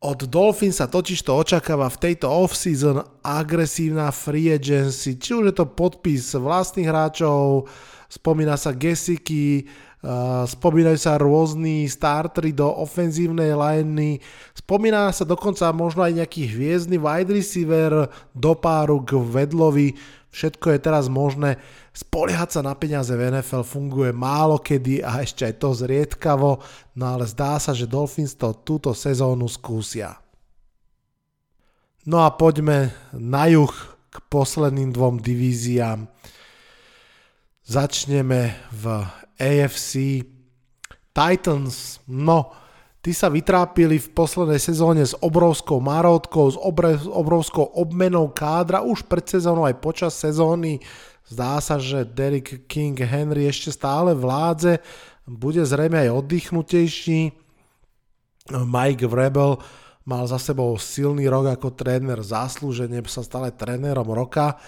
Od Dolphin sa totiž to očakáva v tejto off-season agresívna free agency, či už je to podpis vlastných hráčov, spomína sa Gesiky, uh, spomínajú sa rôzni starteri do ofenzívnej liney, spomína sa dokonca možno aj nejaký hviezdny wide receiver do páru k Vedlovi, všetko je teraz možné. Spoliehať sa na peniaze v NFL funguje málo kedy a ešte aj to zriedkavo, no ale zdá sa, že Dolphins to túto sezónu skúsia. No a poďme na juh k posledným dvom divíziám. Začneme v AFC. Titans, no, tí sa vytrápili v poslednej sezóne s obrovskou marotkou, s obrovskou obmenou kádra už pred sezónou aj počas sezóny Zdá sa, že Derek King Henry ešte stále vládze, bude zrejme aj oddychnutejší. Mike Vrabel mal za sebou silný rok ako tréner, zaslúžene sa stále trénerom roka.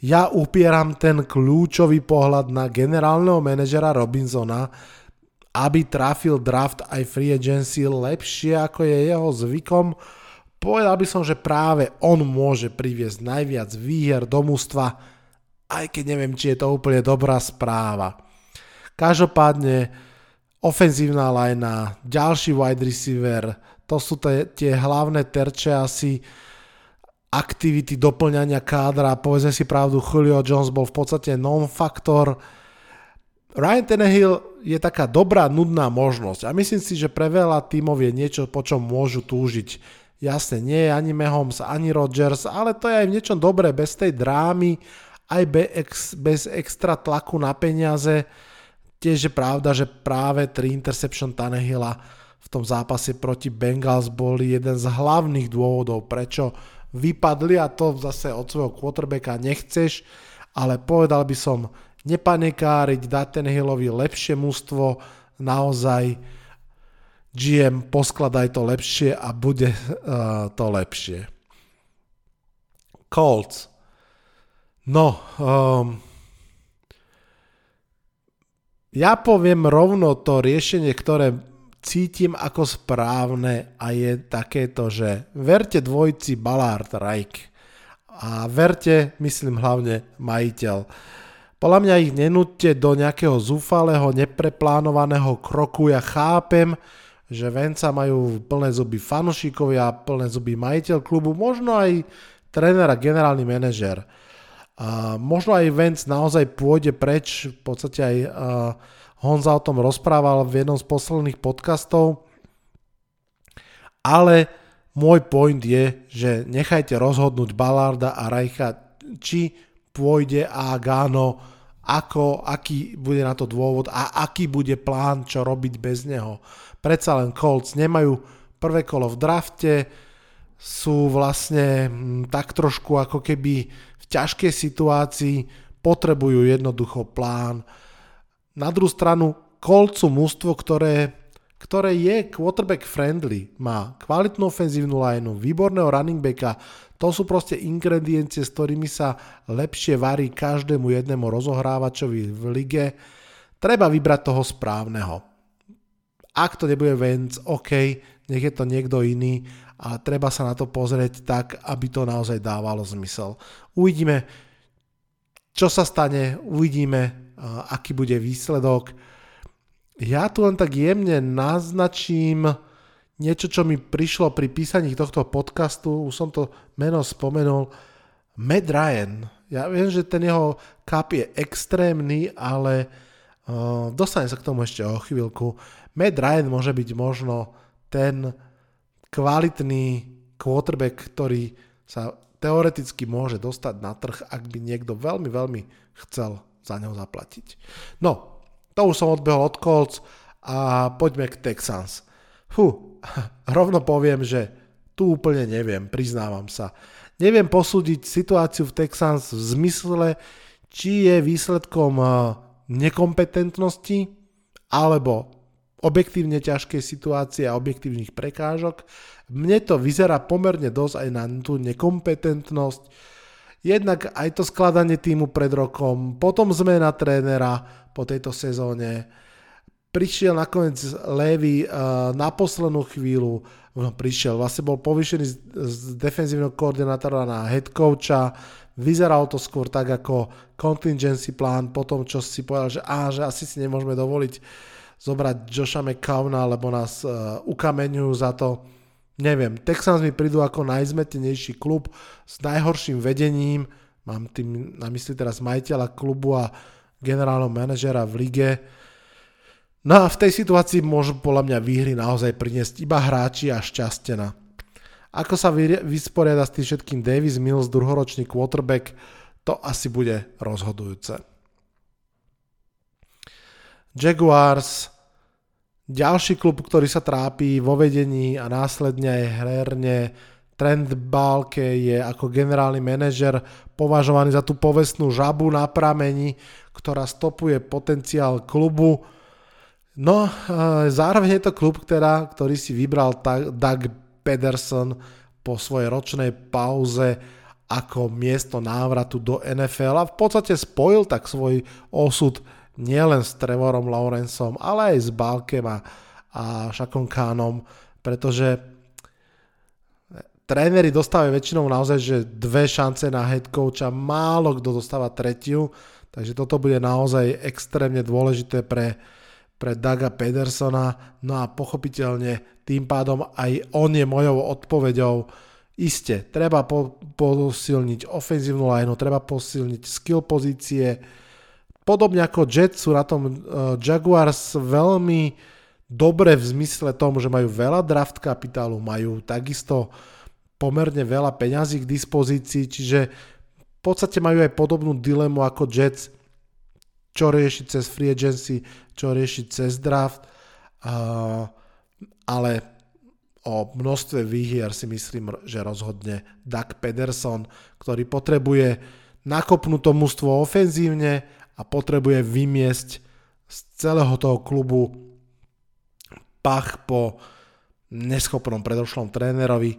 Ja upieram ten kľúčový pohľad na generálneho manažera Robinsona, aby trafil draft aj free agency lepšie ako je jeho zvykom. Povedal by som, že práve on môže priviesť najviac výher do mústva, aj keď neviem, či je to úplne dobrá správa. Každopádne ofenzívna lajna, ďalší wide receiver, to sú tie, tie hlavné terče asi aktivity doplňania kádra. Povedzme si pravdu, Julio Jones bol v podstate non-faktor. Ryan Tannehill je taká dobrá, nudná možnosť a myslím si, že pre veľa tímov je niečo, po čom môžu túžiť. Jasne, nie je ani Mahomes, ani Rodgers, ale to je aj v niečom dobré, bez tej drámy aj bez extra tlaku na peniaze. Tiež je pravda, že práve 3 interception Tanehila v tom zápase proti Bengals boli jeden z hlavných dôvodov, prečo vypadli a to zase od svojho quarterbacka nechceš, ale povedal by som nepanekáriť, dať ten Hillovi lepšie mužstvo, naozaj GM poskladaj to lepšie a bude uh, to lepšie. Colts No, um, ja poviem rovno to riešenie, ktoré cítim ako správne a je takéto, že verte dvojci Ballard Reich a verte, myslím hlavne majiteľ. Podľa mňa ich nenúďte do nejakého zúfalého, nepreplánovaného kroku. Ja chápem, že venca majú plné zuby fanúšikovia, plné zuby majiteľ klubu, možno aj tréner a generálny manažer a možno aj Vance naozaj pôjde preč, v podstate aj Honza o tom rozprával v jednom z posledných podcastov, ale môj point je, že nechajte rozhodnúť Ballarda a Rajcha, či pôjde a Gano, ako, aký bude na to dôvod a aký bude plán, čo robiť bez neho. Predsa len Colts nemajú prvé kolo v drafte, sú vlastne hm, tak trošku ako keby ťažkej situácii potrebujú jednoducho plán. Na druhú stranu kolcu mústvo, ktoré, ktoré je quarterback friendly, má kvalitnú ofenzívnu lineu, výborného running backa, to sú proste ingrediencie, s ktorými sa lepšie varí každému jednému rozohrávačovi v lige. Treba vybrať toho správneho. Ak to nebude Vance, OK, nech je to niekto iný, ale treba sa na to pozrieť tak, aby to naozaj dávalo zmysel. Uvidíme, čo sa stane, uvidíme, aký bude výsledok. Ja tu len tak jemne naznačím niečo, čo mi prišlo pri písaní tohto podcastu, už som to meno spomenul, Matt Ryan. Ja viem, že ten jeho kap je extrémny, ale uh, dostane sa k tomu ešte o chvíľku. Matt Ryan môže byť možno ten kvalitný quarterback, ktorý sa teoreticky môže dostať na trh, ak by niekto veľmi, veľmi chcel za ňou zaplatiť. No, to už som odbehol od Colts a poďme k Texans. Fú, rovno poviem, že tu úplne neviem, priznávam sa. Neviem posúdiť situáciu v Texans v zmysle, či je výsledkom eh, nekompetentnosti alebo objektívne ťažkej situácie a objektívnych prekážok. Mne to vyzerá pomerne dosť aj na tú nekompetentnosť. Jednak aj to skladanie týmu pred rokom, potom zmena trénera po tejto sezóne. Prišiel nakoniec Levy uh, na poslednú chvíľu, no, prišiel, vlastne bol povýšený z, z defenzívneho koordinátora na head coacha, vyzeralo to skôr tak ako contingency plán po tom, čo si povedal, že, á, že asi si nemôžeme dovoliť zobrať Josha McCowna, lebo nás uh, ukameňujú za to. Neviem, Texans mi prídu ako najzmetenejší klub s najhorším vedením, mám tým na mysli teraz majiteľa klubu a generálneho manažera v lige. No a v tej situácii môžu podľa mňa výhry naozaj priniesť iba hráči a šťastena. Ako sa vysporiada s tým všetkým Davis Mills, druhoročný quarterback, to asi bude rozhodujúce. Jaguars, ďalší klub, ktorý sa trápi vo vedení a následne aj herne. Trent Balke je ako generálny manažer považovaný za tú povestnú žabu na prameni, ktorá stopuje potenciál klubu. No, zároveň je to klub, ktorá, ktorý si vybral Doug Pederson po svojej ročnej pauze ako miesto návratu do NFL a v podstate spojil tak svoj osud nielen s Trevorom Lawrenceom, ale aj s Balkem a, a Šakom Kánom, pretože tréneri dostávajú väčšinou naozaj že dve šance na head coacha, málo kto dostáva tretiu, takže toto bude naozaj extrémne dôležité pre, pre Daga Pedersona, no a pochopiteľne tým pádom aj on je mojou odpoveďou, Isté, treba po, posilniť ofenzívnu lineu, treba posilniť skill pozície, Podobne ako Jets sú na tom uh, Jaguars veľmi dobre v zmysle tomu, že majú veľa draft kapitálu, majú takisto pomerne veľa peňazí k dispozícii, čiže v podstate majú aj podobnú dilemu ako Jets, čo riešiť cez free agency, čo riešiť cez draft, ale o množstve výhier si myslím, že rozhodne Doug Pederson, ktorý potrebuje nakopnúť to mužstvo ofenzívne a potrebuje vymiesť z celého toho klubu pach po neschopnom predošlom trénerovi.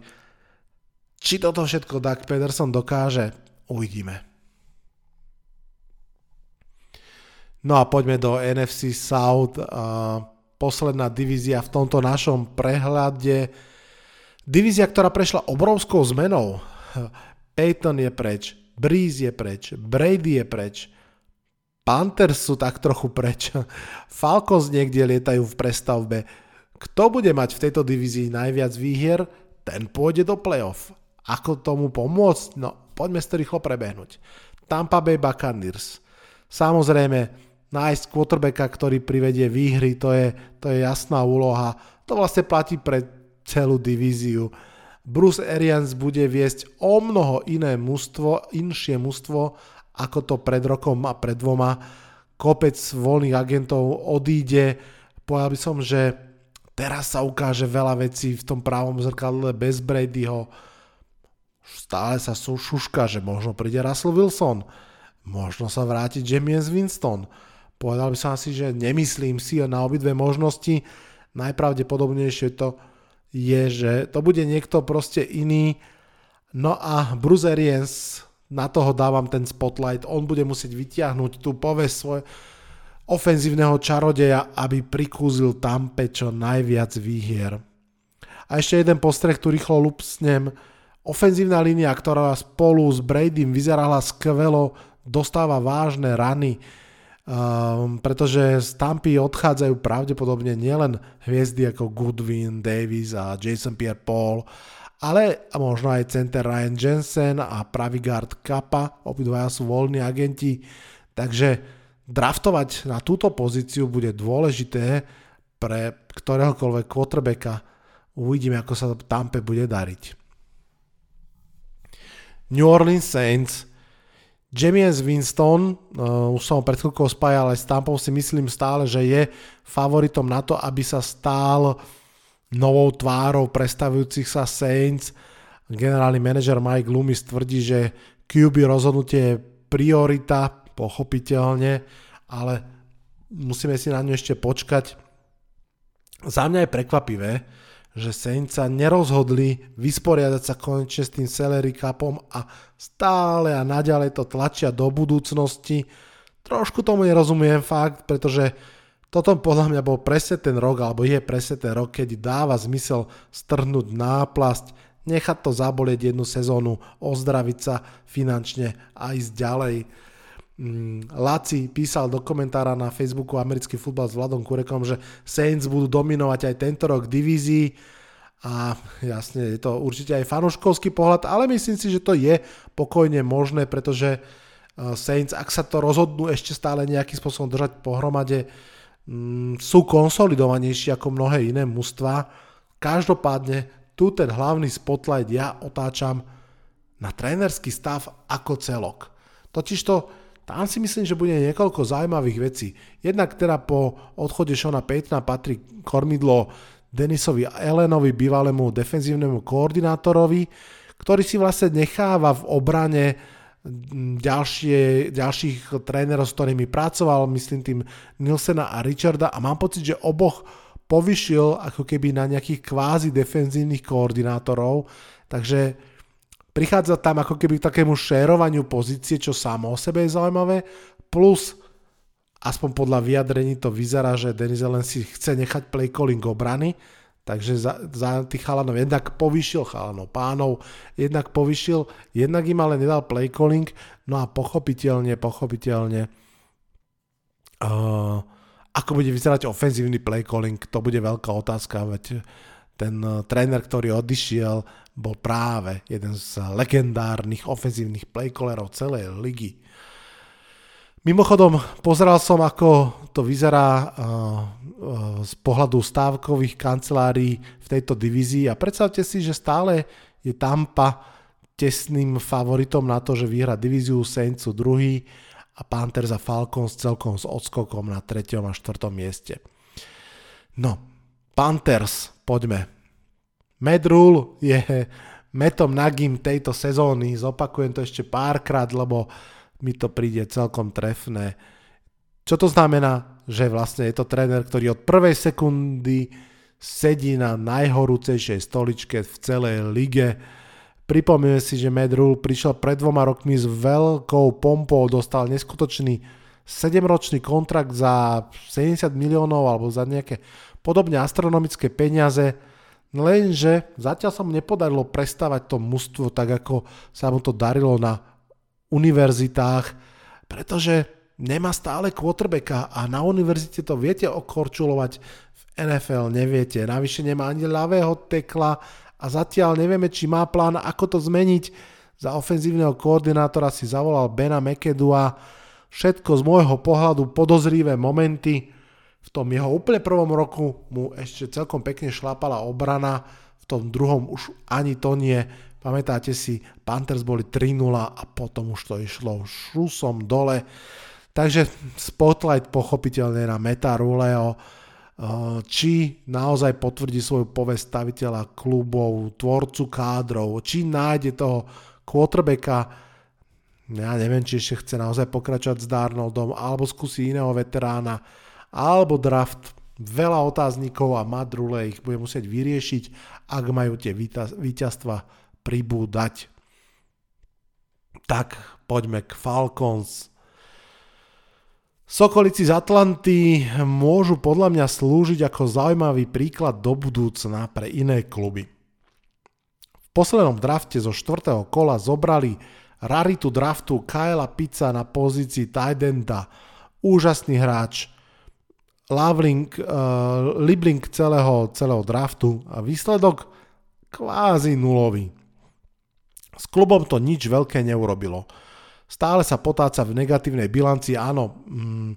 Či toto všetko Doug Pederson dokáže, uvidíme. No a poďme do NFC South. Posledná divízia v tomto našom prehľade. Divízia, ktorá prešla obrovskou zmenou. Peyton je preč, Breeze je preč, Brady je preč, Panthers sú tak trochu preč. Falcons niekde lietajú v prestavbe. Kto bude mať v tejto divízii najviac výhier, ten pôjde do playoff. Ako tomu pomôcť? No, poďme si to rýchlo prebehnúť. Tampa Bay Buccaneers. Samozrejme, nájsť quarterbacka, ktorý privedie výhry, to je, to je jasná úloha. To vlastne platí pre celú divíziu. Bruce Arians bude viesť o mnoho iné mužstvo, inšie mužstvo ako to pred rokom a pred dvoma. Kopec voľných agentov odíde. Povedal by som, že teraz sa ukáže veľa vecí v tom právom zrkadle bez Bradyho. Stále sa sú šuška, že možno príde Russell Wilson. Možno sa vráti James Winston. Povedal by som asi, že nemyslím si na obidve možnosti. Najpravdepodobnejšie to je, že to bude niekto proste iný. No a Bruce Arians na toho dávam ten spotlight, on bude musieť vytiahnuť tú povesť svoj, ofenzívneho čarodeja, aby prikúzil Tampe čo najviac výhier. A ešte jeden postreh tu rýchlo lupsnem. Ofenzívna línia, ktorá spolu s Bradym vyzerala skvelo, dostáva vážne rany um, pretože z Tampy odchádzajú pravdepodobne nielen hviezdy ako Goodwin, Davis a Jason Pierre-Paul, ale možno aj center Ryan Jensen a pravý guard Kappa, obidvaja sú voľní agenti, takže draftovať na túto pozíciu bude dôležité pre ktoréhokoľvek quarterbacka. Uvidíme, ako sa Tampe bude dariť. New Orleans Saints James Winston, uh, už som ho pred chvíľkou spájal aj s Tampou, si myslím stále, že je favoritom na to, aby sa stál novou tvárou prestavujúcich sa Saints. Generálny manažer Mike Loomis tvrdí, že QB rozhodnutie je priorita, pochopiteľne, ale musíme si na ňu ešte počkať. Za mňa je prekvapivé, že Saints sa nerozhodli vysporiadať sa konečne s tým celery cupom a stále a naďalej to tlačia do budúcnosti. Trošku tomu nerozumiem fakt, pretože toto podľa mňa bol presne ten rok, alebo je presne ten rok, keď dáva zmysel strhnúť náplasť, nechať to zabolieť jednu sezónu, ozdraviť sa finančne a ísť ďalej. Mm, Laci písal do komentára na Facebooku americký futbal s Vladom Kurekom, že Saints budú dominovať aj tento rok divízii a jasne je to určite aj fanúškovský pohľad, ale myslím si, že to je pokojne možné, pretože uh, Saints, ak sa to rozhodnú ešte stále nejakým spôsobom držať pohromade, mm, sú konsolidovanejší ako mnohé iné mužstva. Každopádne tu ten hlavný spotlight ja otáčam na trénerský stav ako celok. Totižto tam si myslím, že bude niekoľko zaujímavých vecí. Jednak teda po odchode Šona Paytona patrí kormidlo Denisovi Elenovi, bývalému defenzívnemu koordinátorovi, ktorý si vlastne necháva v obrane ďalšie, ďalších trénerov, s ktorými pracoval, myslím tým Nilsena a Richarda a mám pocit, že oboch povyšil ako keby na nejakých kvázi defenzívnych koordinátorov, takže prichádza tam ako keby k takému šérovaniu pozície, čo samo o sebe je zaujímavé, plus aspoň podľa vyjadrení to vyzerá, že Denis len si chce nechať play calling obrany, takže za, za tých chalanov jednak povyšil chalanov pánov, jednak povyšil, jednak im ale nedal play calling, no a pochopiteľne, pochopiteľne uh, ako bude vyzerať ofenzívny play calling, to bude veľká otázka, veď ten uh, tréner, ktorý odišiel, bol práve jeden z legendárnych ofenzívnych playcallerov celej ligy. Mimochodom, pozeral som, ako to vyzerá uh, uh, z pohľadu stávkových kancelárií v tejto divízii a predstavte si, že stále je Tampa tesným favoritom na to, že vyhra divíziu Saintsu druhý a Panthers a Falcons celkom s odskokom na 3. a 4. mieste. No, Panthers, poďme. Mad Rule je metom nagim tejto sezóny, zopakujem to ešte párkrát, lebo mi to príde celkom trefné. Čo to znamená? Že vlastne je to tréner, ktorý od prvej sekundy sedí na najhorúcejšej stoličke v celej lige. Pripomíme si, že Mad Rule prišiel pred dvoma rokmi s veľkou pompou, dostal neskutočný 7-ročný kontrakt za 70 miliónov alebo za nejaké podobne astronomické peniaze Lenže zatiaľ sa mu nepodarilo prestávať to mužstvo tak, ako sa mu to darilo na univerzitách, pretože nemá stále quarterbacka a na univerzite to viete okorčulovať, v NFL neviete. Navyše nemá ani ľavého tekla a zatiaľ nevieme, či má plán, ako to zmeniť. Za ofenzívneho koordinátora si zavolal Bena McEdua. Všetko z môjho pohľadu podozrivé momenty v tom jeho úplne prvom roku mu ešte celkom pekne šlapala obrana, v tom druhom už ani to nie. Pamätáte si, Panthers boli 3-0 a potom už to išlo šusom dole. Takže spotlight pochopiteľne na Meta Ruleo, eh, či naozaj potvrdí svoju povesť staviteľa klubov, tvorcu kádrov, či nájde toho quarterbacka, ja neviem, či ešte chce naozaj pokračovať s Darnoldom, alebo skúsi iného veterána alebo draft. Veľa otáznikov a Madrule ich bude musieť vyriešiť, ak majú tie víťazstva pribúdať. Tak, poďme k Falcons. Sokolici z Atlanty môžu podľa mňa slúžiť ako zaujímavý príklad do budúcna pre iné kluby. V poslednom drafte zo 4. kola zobrali raritu draftu Kyla Pizza na pozícii Tidenda. Úžasný hráč, Lavling, uh, Libling celého, celého draftu a výsledok kvázi nulový. S klubom to nič veľké neurobilo stále sa potáca v negatívnej bilanci. Áno, mm,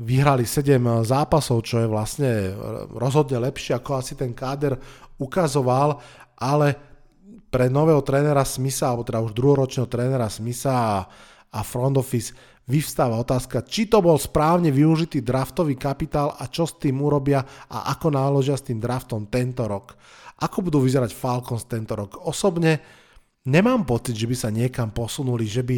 vyhrali 7 zápasov, čo je vlastne rozhodne lepšie, ako asi ten káder ukazoval, ale pre nového trénera Smitha, alebo teda už druhoročného trénera Smitha a, a front office vyvstáva otázka, či to bol správne využitý draftový kapitál a čo s tým urobia a ako náložia s tým draftom tento rok. Ako budú vyzerať Falcons tento rok? Osobne nemám pocit, že by sa niekam posunuli, že by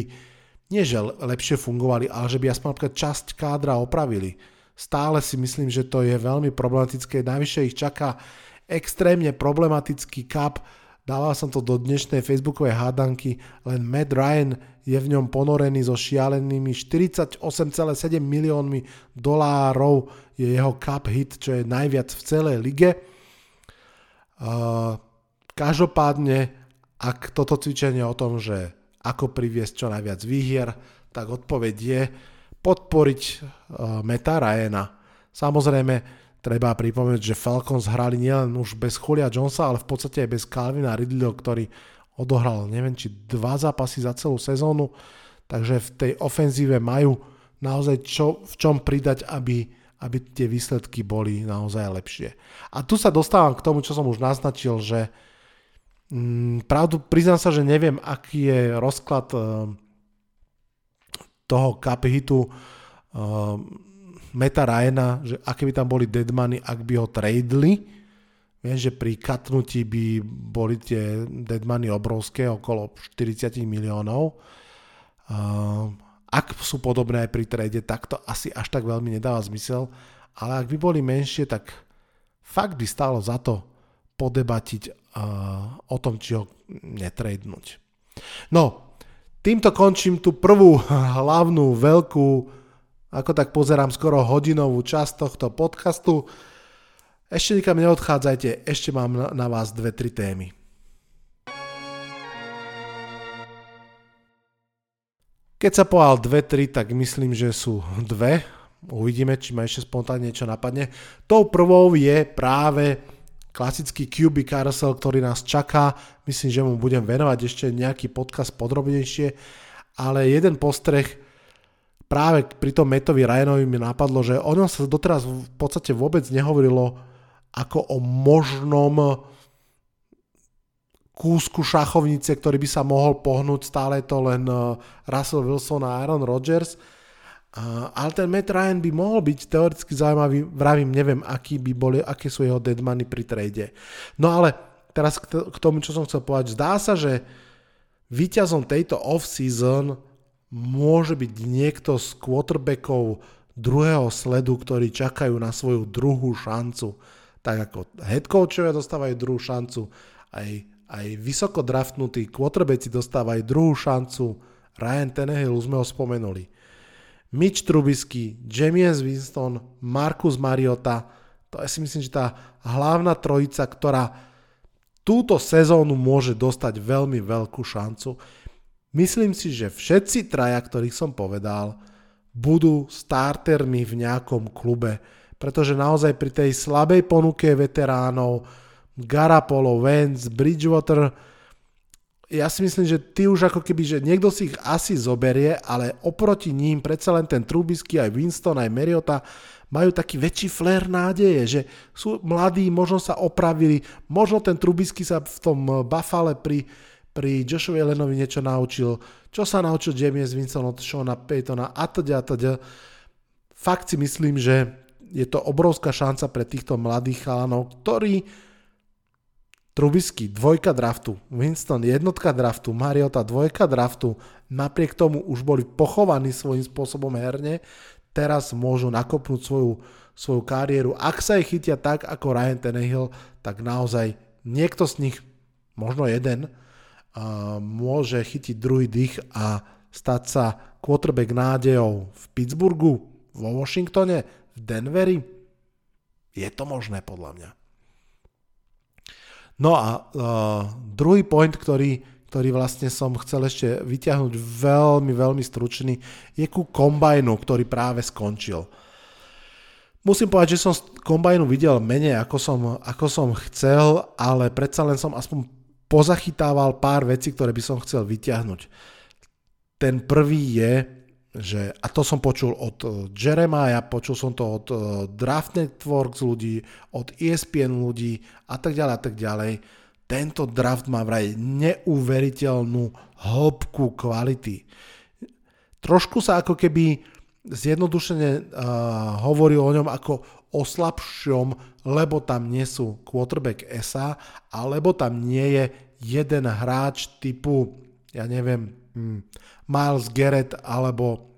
nie že lepšie fungovali, ale že by aspoň časť kádra opravili. Stále si myslím, že to je veľmi problematické. Najvyššie ich čaká extrémne problematický kap. Dával som to do dnešnej facebookovej hádanky, len Matt Ryan je v ňom ponorený so šialenými 48,7 miliónmi dolárov je jeho cap hit, čo je najviac v celej lige. Každopádne, ak toto cvičenie o tom, že ako priviesť čo najviac výhier, tak odpoveď je podporiť uh, Meta Ryana. Samozrejme, treba pripomenúť, že Falcons hrali nielen už bez Julia Jonesa, ale v podstate aj bez Calvina Ridleyho, ktorý odohral neviem či dva zápasy za celú sezónu, takže v tej ofenzíve majú naozaj čo, v čom pridať, aby, aby tie výsledky boli naozaj lepšie. A tu sa dostávam k tomu, čo som už naznačil, že Mm, pravdu, priznám sa, že neviem, aký je rozklad uh, toho hitu uh, Meta Ryana, že aké by tam boli deadmany, ak by ho tradeli. Viem, že pri katnutí by boli tie deadmany obrovské, okolo 40 miliónov. Uh, ak sú podobné aj pri trade, tak to asi až tak veľmi nedáva zmysel. Ale ak by boli menšie, tak fakt by stalo za to podebatiť o tom, či ho netradnúť. No, týmto končím tú prvú hlavnú veľkú, ako tak pozerám, skoro hodinovú časť tohto podcastu. Ešte nikam neodchádzajte, ešte mám na vás dve, tri témy. Keď sa dve, tri, tak myslím, že sú dve. Uvidíme, či ma ešte spontánne niečo napadne. Tou prvou je práve klasický QB carousel, ktorý nás čaká. Myslím, že mu budem venovať ešte nejaký podcast podrobnejšie, ale jeden postreh práve pri tom Metovi Ryanovi mi napadlo, že o ňom sa doteraz v podstate vôbec nehovorilo ako o možnom kúsku šachovnice, ktorý by sa mohol pohnúť, stále to len eh, Russell Wilson a Aaron Rodgers ale ten Matt Ryan by mohol byť teoreticky zaujímavý, vravím, neviem, aký by boli, aké sú jeho deadmany pri trade. No ale teraz k tomu, čo som chcel povedať, zdá sa, že víťazom tejto off-season môže byť niekto z quarterbackov druhého sledu, ktorí čakajú na svoju druhú šancu. Tak ako head coachovia dostávajú druhú šancu, aj, aj vysoko draftnutí quarterbacki dostávajú druhú šancu. Ryan Tannehill, sme ho spomenuli. Mitch Trubisky, James Winston, Marcus Mariota. To je si myslím, že tá hlavná trojica, ktorá túto sezónu môže dostať veľmi veľkú šancu. Myslím si, že všetci traja, ktorých som povedal, budú startermi v nejakom klube, pretože naozaj pri tej slabej ponuke veteránov Garapolo, Vance, Bridgewater, ja si myslím, že ty už ako keby, že niekto si ich asi zoberie, ale oproti ním predsa len ten Trubisky, aj Winston, aj Mariota majú taký väčší flair nádeje, že sú mladí, možno sa opravili, možno ten Trubisky sa v tom Buffale pri, pri Joshovi Elenovi niečo naučil, čo sa naučil James Winston od Shona Paytona a teda a teda. Fakt si myslím, že je to obrovská šanca pre týchto mladých chalanov, ktorí Trubisky dvojka draftu, Winston jednotka draftu, Mariota dvojka draftu, napriek tomu už boli pochovaní svojím spôsobom herne, teraz môžu nakopnúť svoju, svoju kariéru. Ak sa ich chytia tak ako Ryan Tannehill, tak naozaj niekto z nich, možno jeden, môže chytiť druhý dých a stať sa quarterback nádejou v Pittsburghu. vo Washingtone, v Denveri? Je to možné podľa mňa. No a uh, druhý point, ktorý, ktorý vlastne som chcel ešte vyťahnuť veľmi, veľmi stručný, je ku kombajnu, ktorý práve skončil. Musím povedať, že som kombajnu videl menej, ako som, ako som chcel, ale predsa len som aspoň pozachytával pár vecí, ktoré by som chcel vyťahnuť. Ten prvý je, že, a to som počul od eh, Jeremiah, počul som to od eh, Draft Networks ľudí, od ESPN ľudí a tak ďalej a tak ďalej. Tento draft má vraj neuveriteľnú hĺbku kvality. Trošku sa ako keby zjednodušene uh, hovorí o ňom ako o slabšom, lebo tam nie sú quarterback SA, alebo tam nie je jeden hráč typu, ja neviem, hmm, Miles Garrett alebo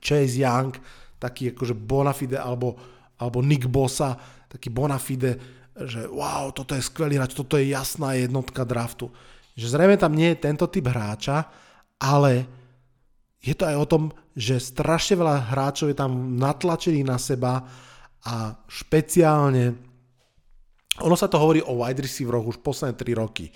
Chase Young, taký akože Bonafide alebo, alebo Nick Bossa, taký Bonafide, že wow, toto je skvelý hráč, toto je jasná jednotka draftu. Že zrejme tam nie je tento typ hráča, ale je to aj o tom, že strašne veľa hráčov je tam natlačených na seba a špeciálne, ono sa to hovorí o wide receiveroch už posledné 3 roky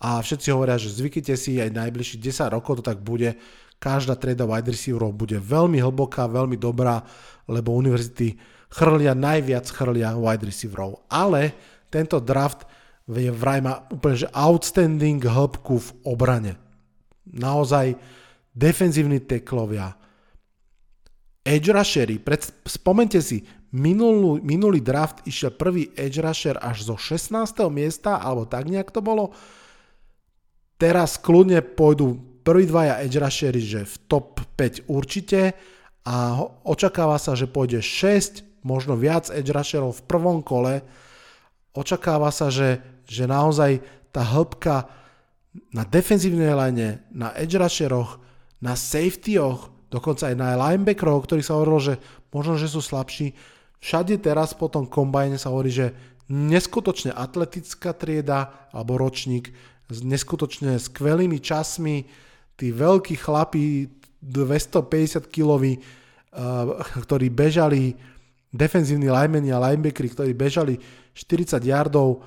a všetci hovoria, že zvyknite si aj najbližších 10 rokov to tak bude, každá treda wide receiverov bude veľmi hlboká, veľmi dobrá, lebo univerzity chrlia, najviac chrlia wide receiverov. Ale tento draft je vraj má úplne že outstanding hĺbku v obrane. Naozaj defenzívni teklovia, edge rushery, pred, spomente si, minulý, minulý draft išiel prvý edge rusher až zo 16. miesta, alebo tak nejak to bolo. Teraz kľudne pôjdu prví dvaja edge rushery, že v top 5 určite a očakáva sa, že pôjde 6, možno viac edge rusherov v prvom kole. Očakáva sa, že, že naozaj tá hĺbka na defenzívnej line, na edge rusheroch, na safetyoch, dokonca aj na linebackerov, ktorí sa hovorilo, že možno, že sú slabší. Všade teraz po tom kombajne sa hovorí, že neskutočne atletická trieda alebo ročník s neskutočne skvelými časmi, tí veľkí chlapí 250 kiloví, ktorí bežali, defenzívni linemeni a linebackeri, ktorí bežali 40 yardov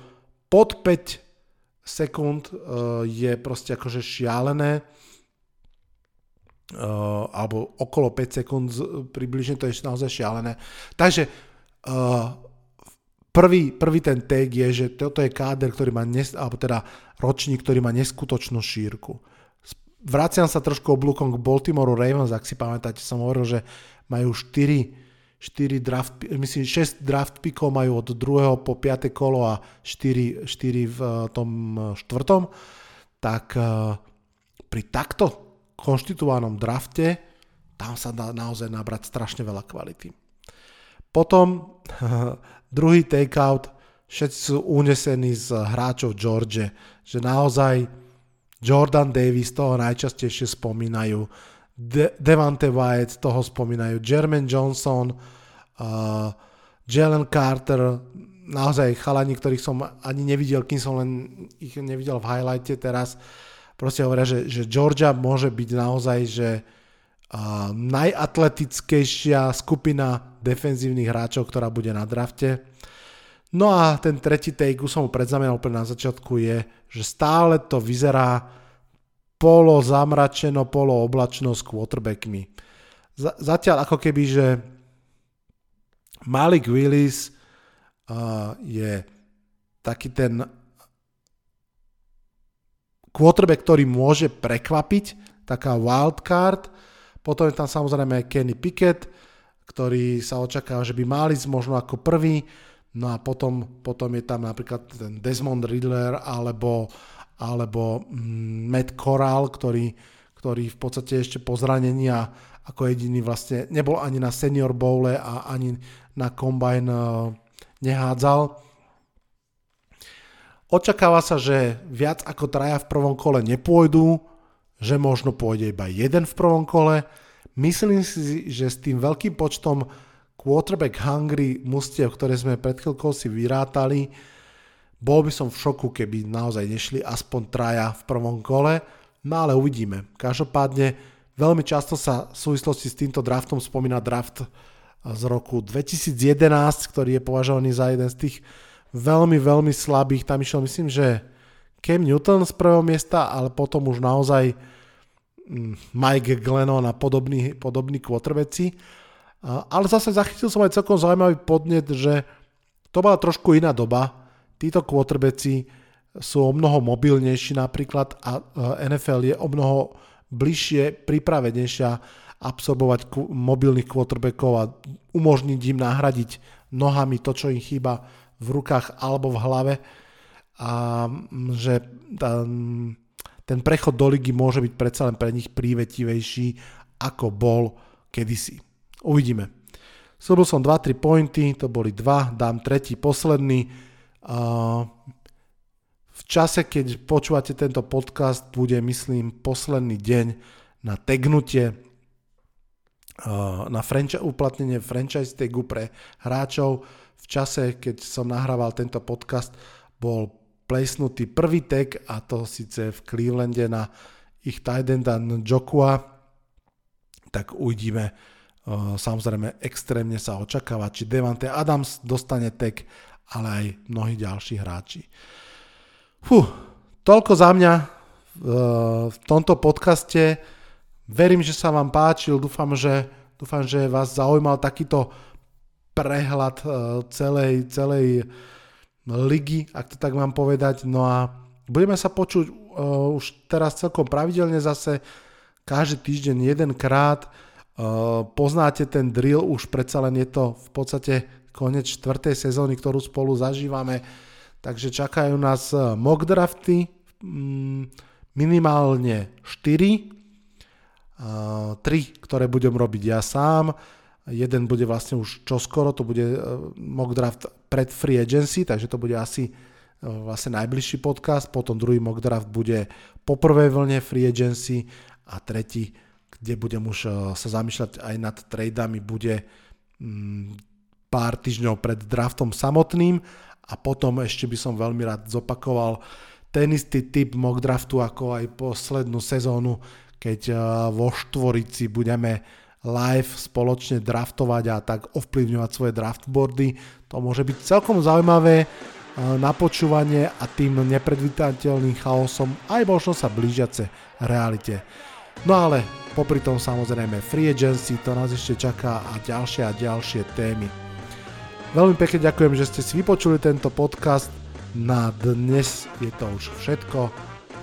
pod 5 sekúnd, uh, je proste akože šialené uh, alebo okolo 5 sekúnd približne, to je naozaj šialené. Takže uh, prvý, prvý ten tag je, že toto je káder, ktorý má, nes, alebo teda ročník, ktorý má neskutočnú šírku. Vraciam sa trošku oblúkom k Baltimore Ravens, ak si pamätáte, som hovoril, že majú 4 4 draft, myslím, 6 draft pickov majú od 2. po 5. kolo a 4, 4 v tom štvrtom, tak pri takto konštituovanom drafte, tam sa dá naozaj nabrať strašne veľa kvality. Potom druhý takeout, všetci sú unesení z hráčov George, že naozaj Jordan Davis toho najčastejšie spomínajú, De- Devante Wyatt toho spomínajú, Jermaine Johnson, uh, Jalen Carter, naozaj chalani, ktorých som ani nevidel, kým som len ich nevidel v highlighte teraz, proste hovoria, že, že Georgia môže byť naozaj, že uh, najatletickejšia skupina defenzívnych hráčov, ktorá bude na drafte. No a ten tretí take, už som mu predznamenal úplne na začiatku, je, že stále to vyzerá polo zamračeno, polo oblačno s quarterbackmi. Z- zatiaľ ako keby, že Malik Willis uh, je taký ten quarterback, ktorý môže prekvapiť, taká wildcard. Potom je tam samozrejme Kenny Pickett, ktorý sa očakáva, že by mali ísť možno ako prvý. No a potom, potom je tam napríklad ten Desmond Riddler alebo, alebo mm, Matt Corral, ktorý, ktorý v podstate ešte po zranení a ako jediný vlastne nebol ani na senior bowle a ani na combine uh, nehádzal. Očakáva sa, že viac ako traja v prvom kole nepôjdu, že možno pôjde iba jeden v prvom kole. Myslím si, že s tým veľkým počtom quarterback hungry mustiev, ktoré sme pred chvíľkou si vyrátali, bol by som v šoku, keby naozaj nešli aspoň traja v prvom kole, no ale uvidíme. Každopádne veľmi často sa v súvislosti s týmto draftom spomína draft z roku 2011, ktorý je považovaný za jeden z tých veľmi, veľmi slabých. Tam išiel, myslím, že Cam Newton z prvého miesta, ale potom už naozaj mm, Mike Glennon a podobní, podobní quarterbacki. Ale zase zachytil som aj celkom zaujímavý podnet, že to bola trošku iná doba. Títo quarterbacki sú o mnoho mobilnejší napríklad a NFL je o mnoho bližšie, pripravenejšia absorbovať mobilných quarterbackov a umožniť im nahradiť nohami to, čo im chýba v rukách alebo v hlave a že tá, ten prechod do ligy môže byť predsa len pre nich prívetivejší ako bol kedysi. Uvidíme. Slobil som 2-3 pointy, to boli 2, dám tretí, posledný. V čase, keď počúvate tento podcast, bude, myslím, posledný deň na tegnutie na franchi- uplatnenie franchise tagu pre hráčov. V čase, keď som nahrával tento podcast, bol plesnutý prvý tag a to síce v Clevelande na ich tight enda Jokua, tak uvidíme. Samozrejme, extrémne sa očakáva, či Devante Adams dostane tag, ale aj mnohí ďalší hráči. Fú, toľko za mňa v tomto podcaste. Verím, že sa vám páčil, dúfam, že, dúfam, že vás zaujímal takýto prehľad e, celej, celej ligy, ak to tak mám povedať. No a budeme sa počuť uh, už teraz celkom pravidelne zase, každý týždeň jedenkrát. Uh, poznáte ten drill, už predsa len je to v podstate koniec čtvrtej sezóny, ktorú spolu zažívame. Takže čakajú nás mock drafty, mm, minimálne 4, tri, ktoré budem robiť ja sám. Jeden bude vlastne už čoskoro, to bude e, mock draft pred free agency, takže to bude asi e, vlastne najbližší podcast. Potom druhý mock draft bude po prvej vlne free agency a tretí, kde budem už e, sa zamýšľať aj nad tradami, bude mm, pár týždňov pred draftom samotným a potom ešte by som veľmi rád zopakoval ten istý typ mock draftu ako aj poslednú sezónu, keď vo Štvorici budeme live spoločne draftovať a tak ovplyvňovať svoje draftboardy. To môže byť celkom zaujímavé eh, na počúvanie a tým nepredvídateľným chaosom aj možno sa blížiace realite. No ale popri tom samozrejme free agency, to nás ešte čaká a ďalšie a ďalšie témy. Veľmi pekne ďakujem, že ste si vypočuli tento podcast. Na dnes je to už všetko.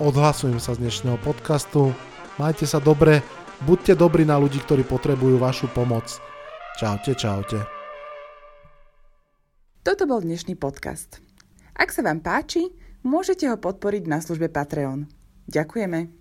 Odhlasujem sa z dnešného podcastu. Majte sa dobre, buďte dobrí na ľudí, ktorí potrebujú vašu pomoc. Čaute, čaute. Toto bol dnešný podcast. Ak sa vám páči, môžete ho podporiť na službe Patreon. Ďakujeme.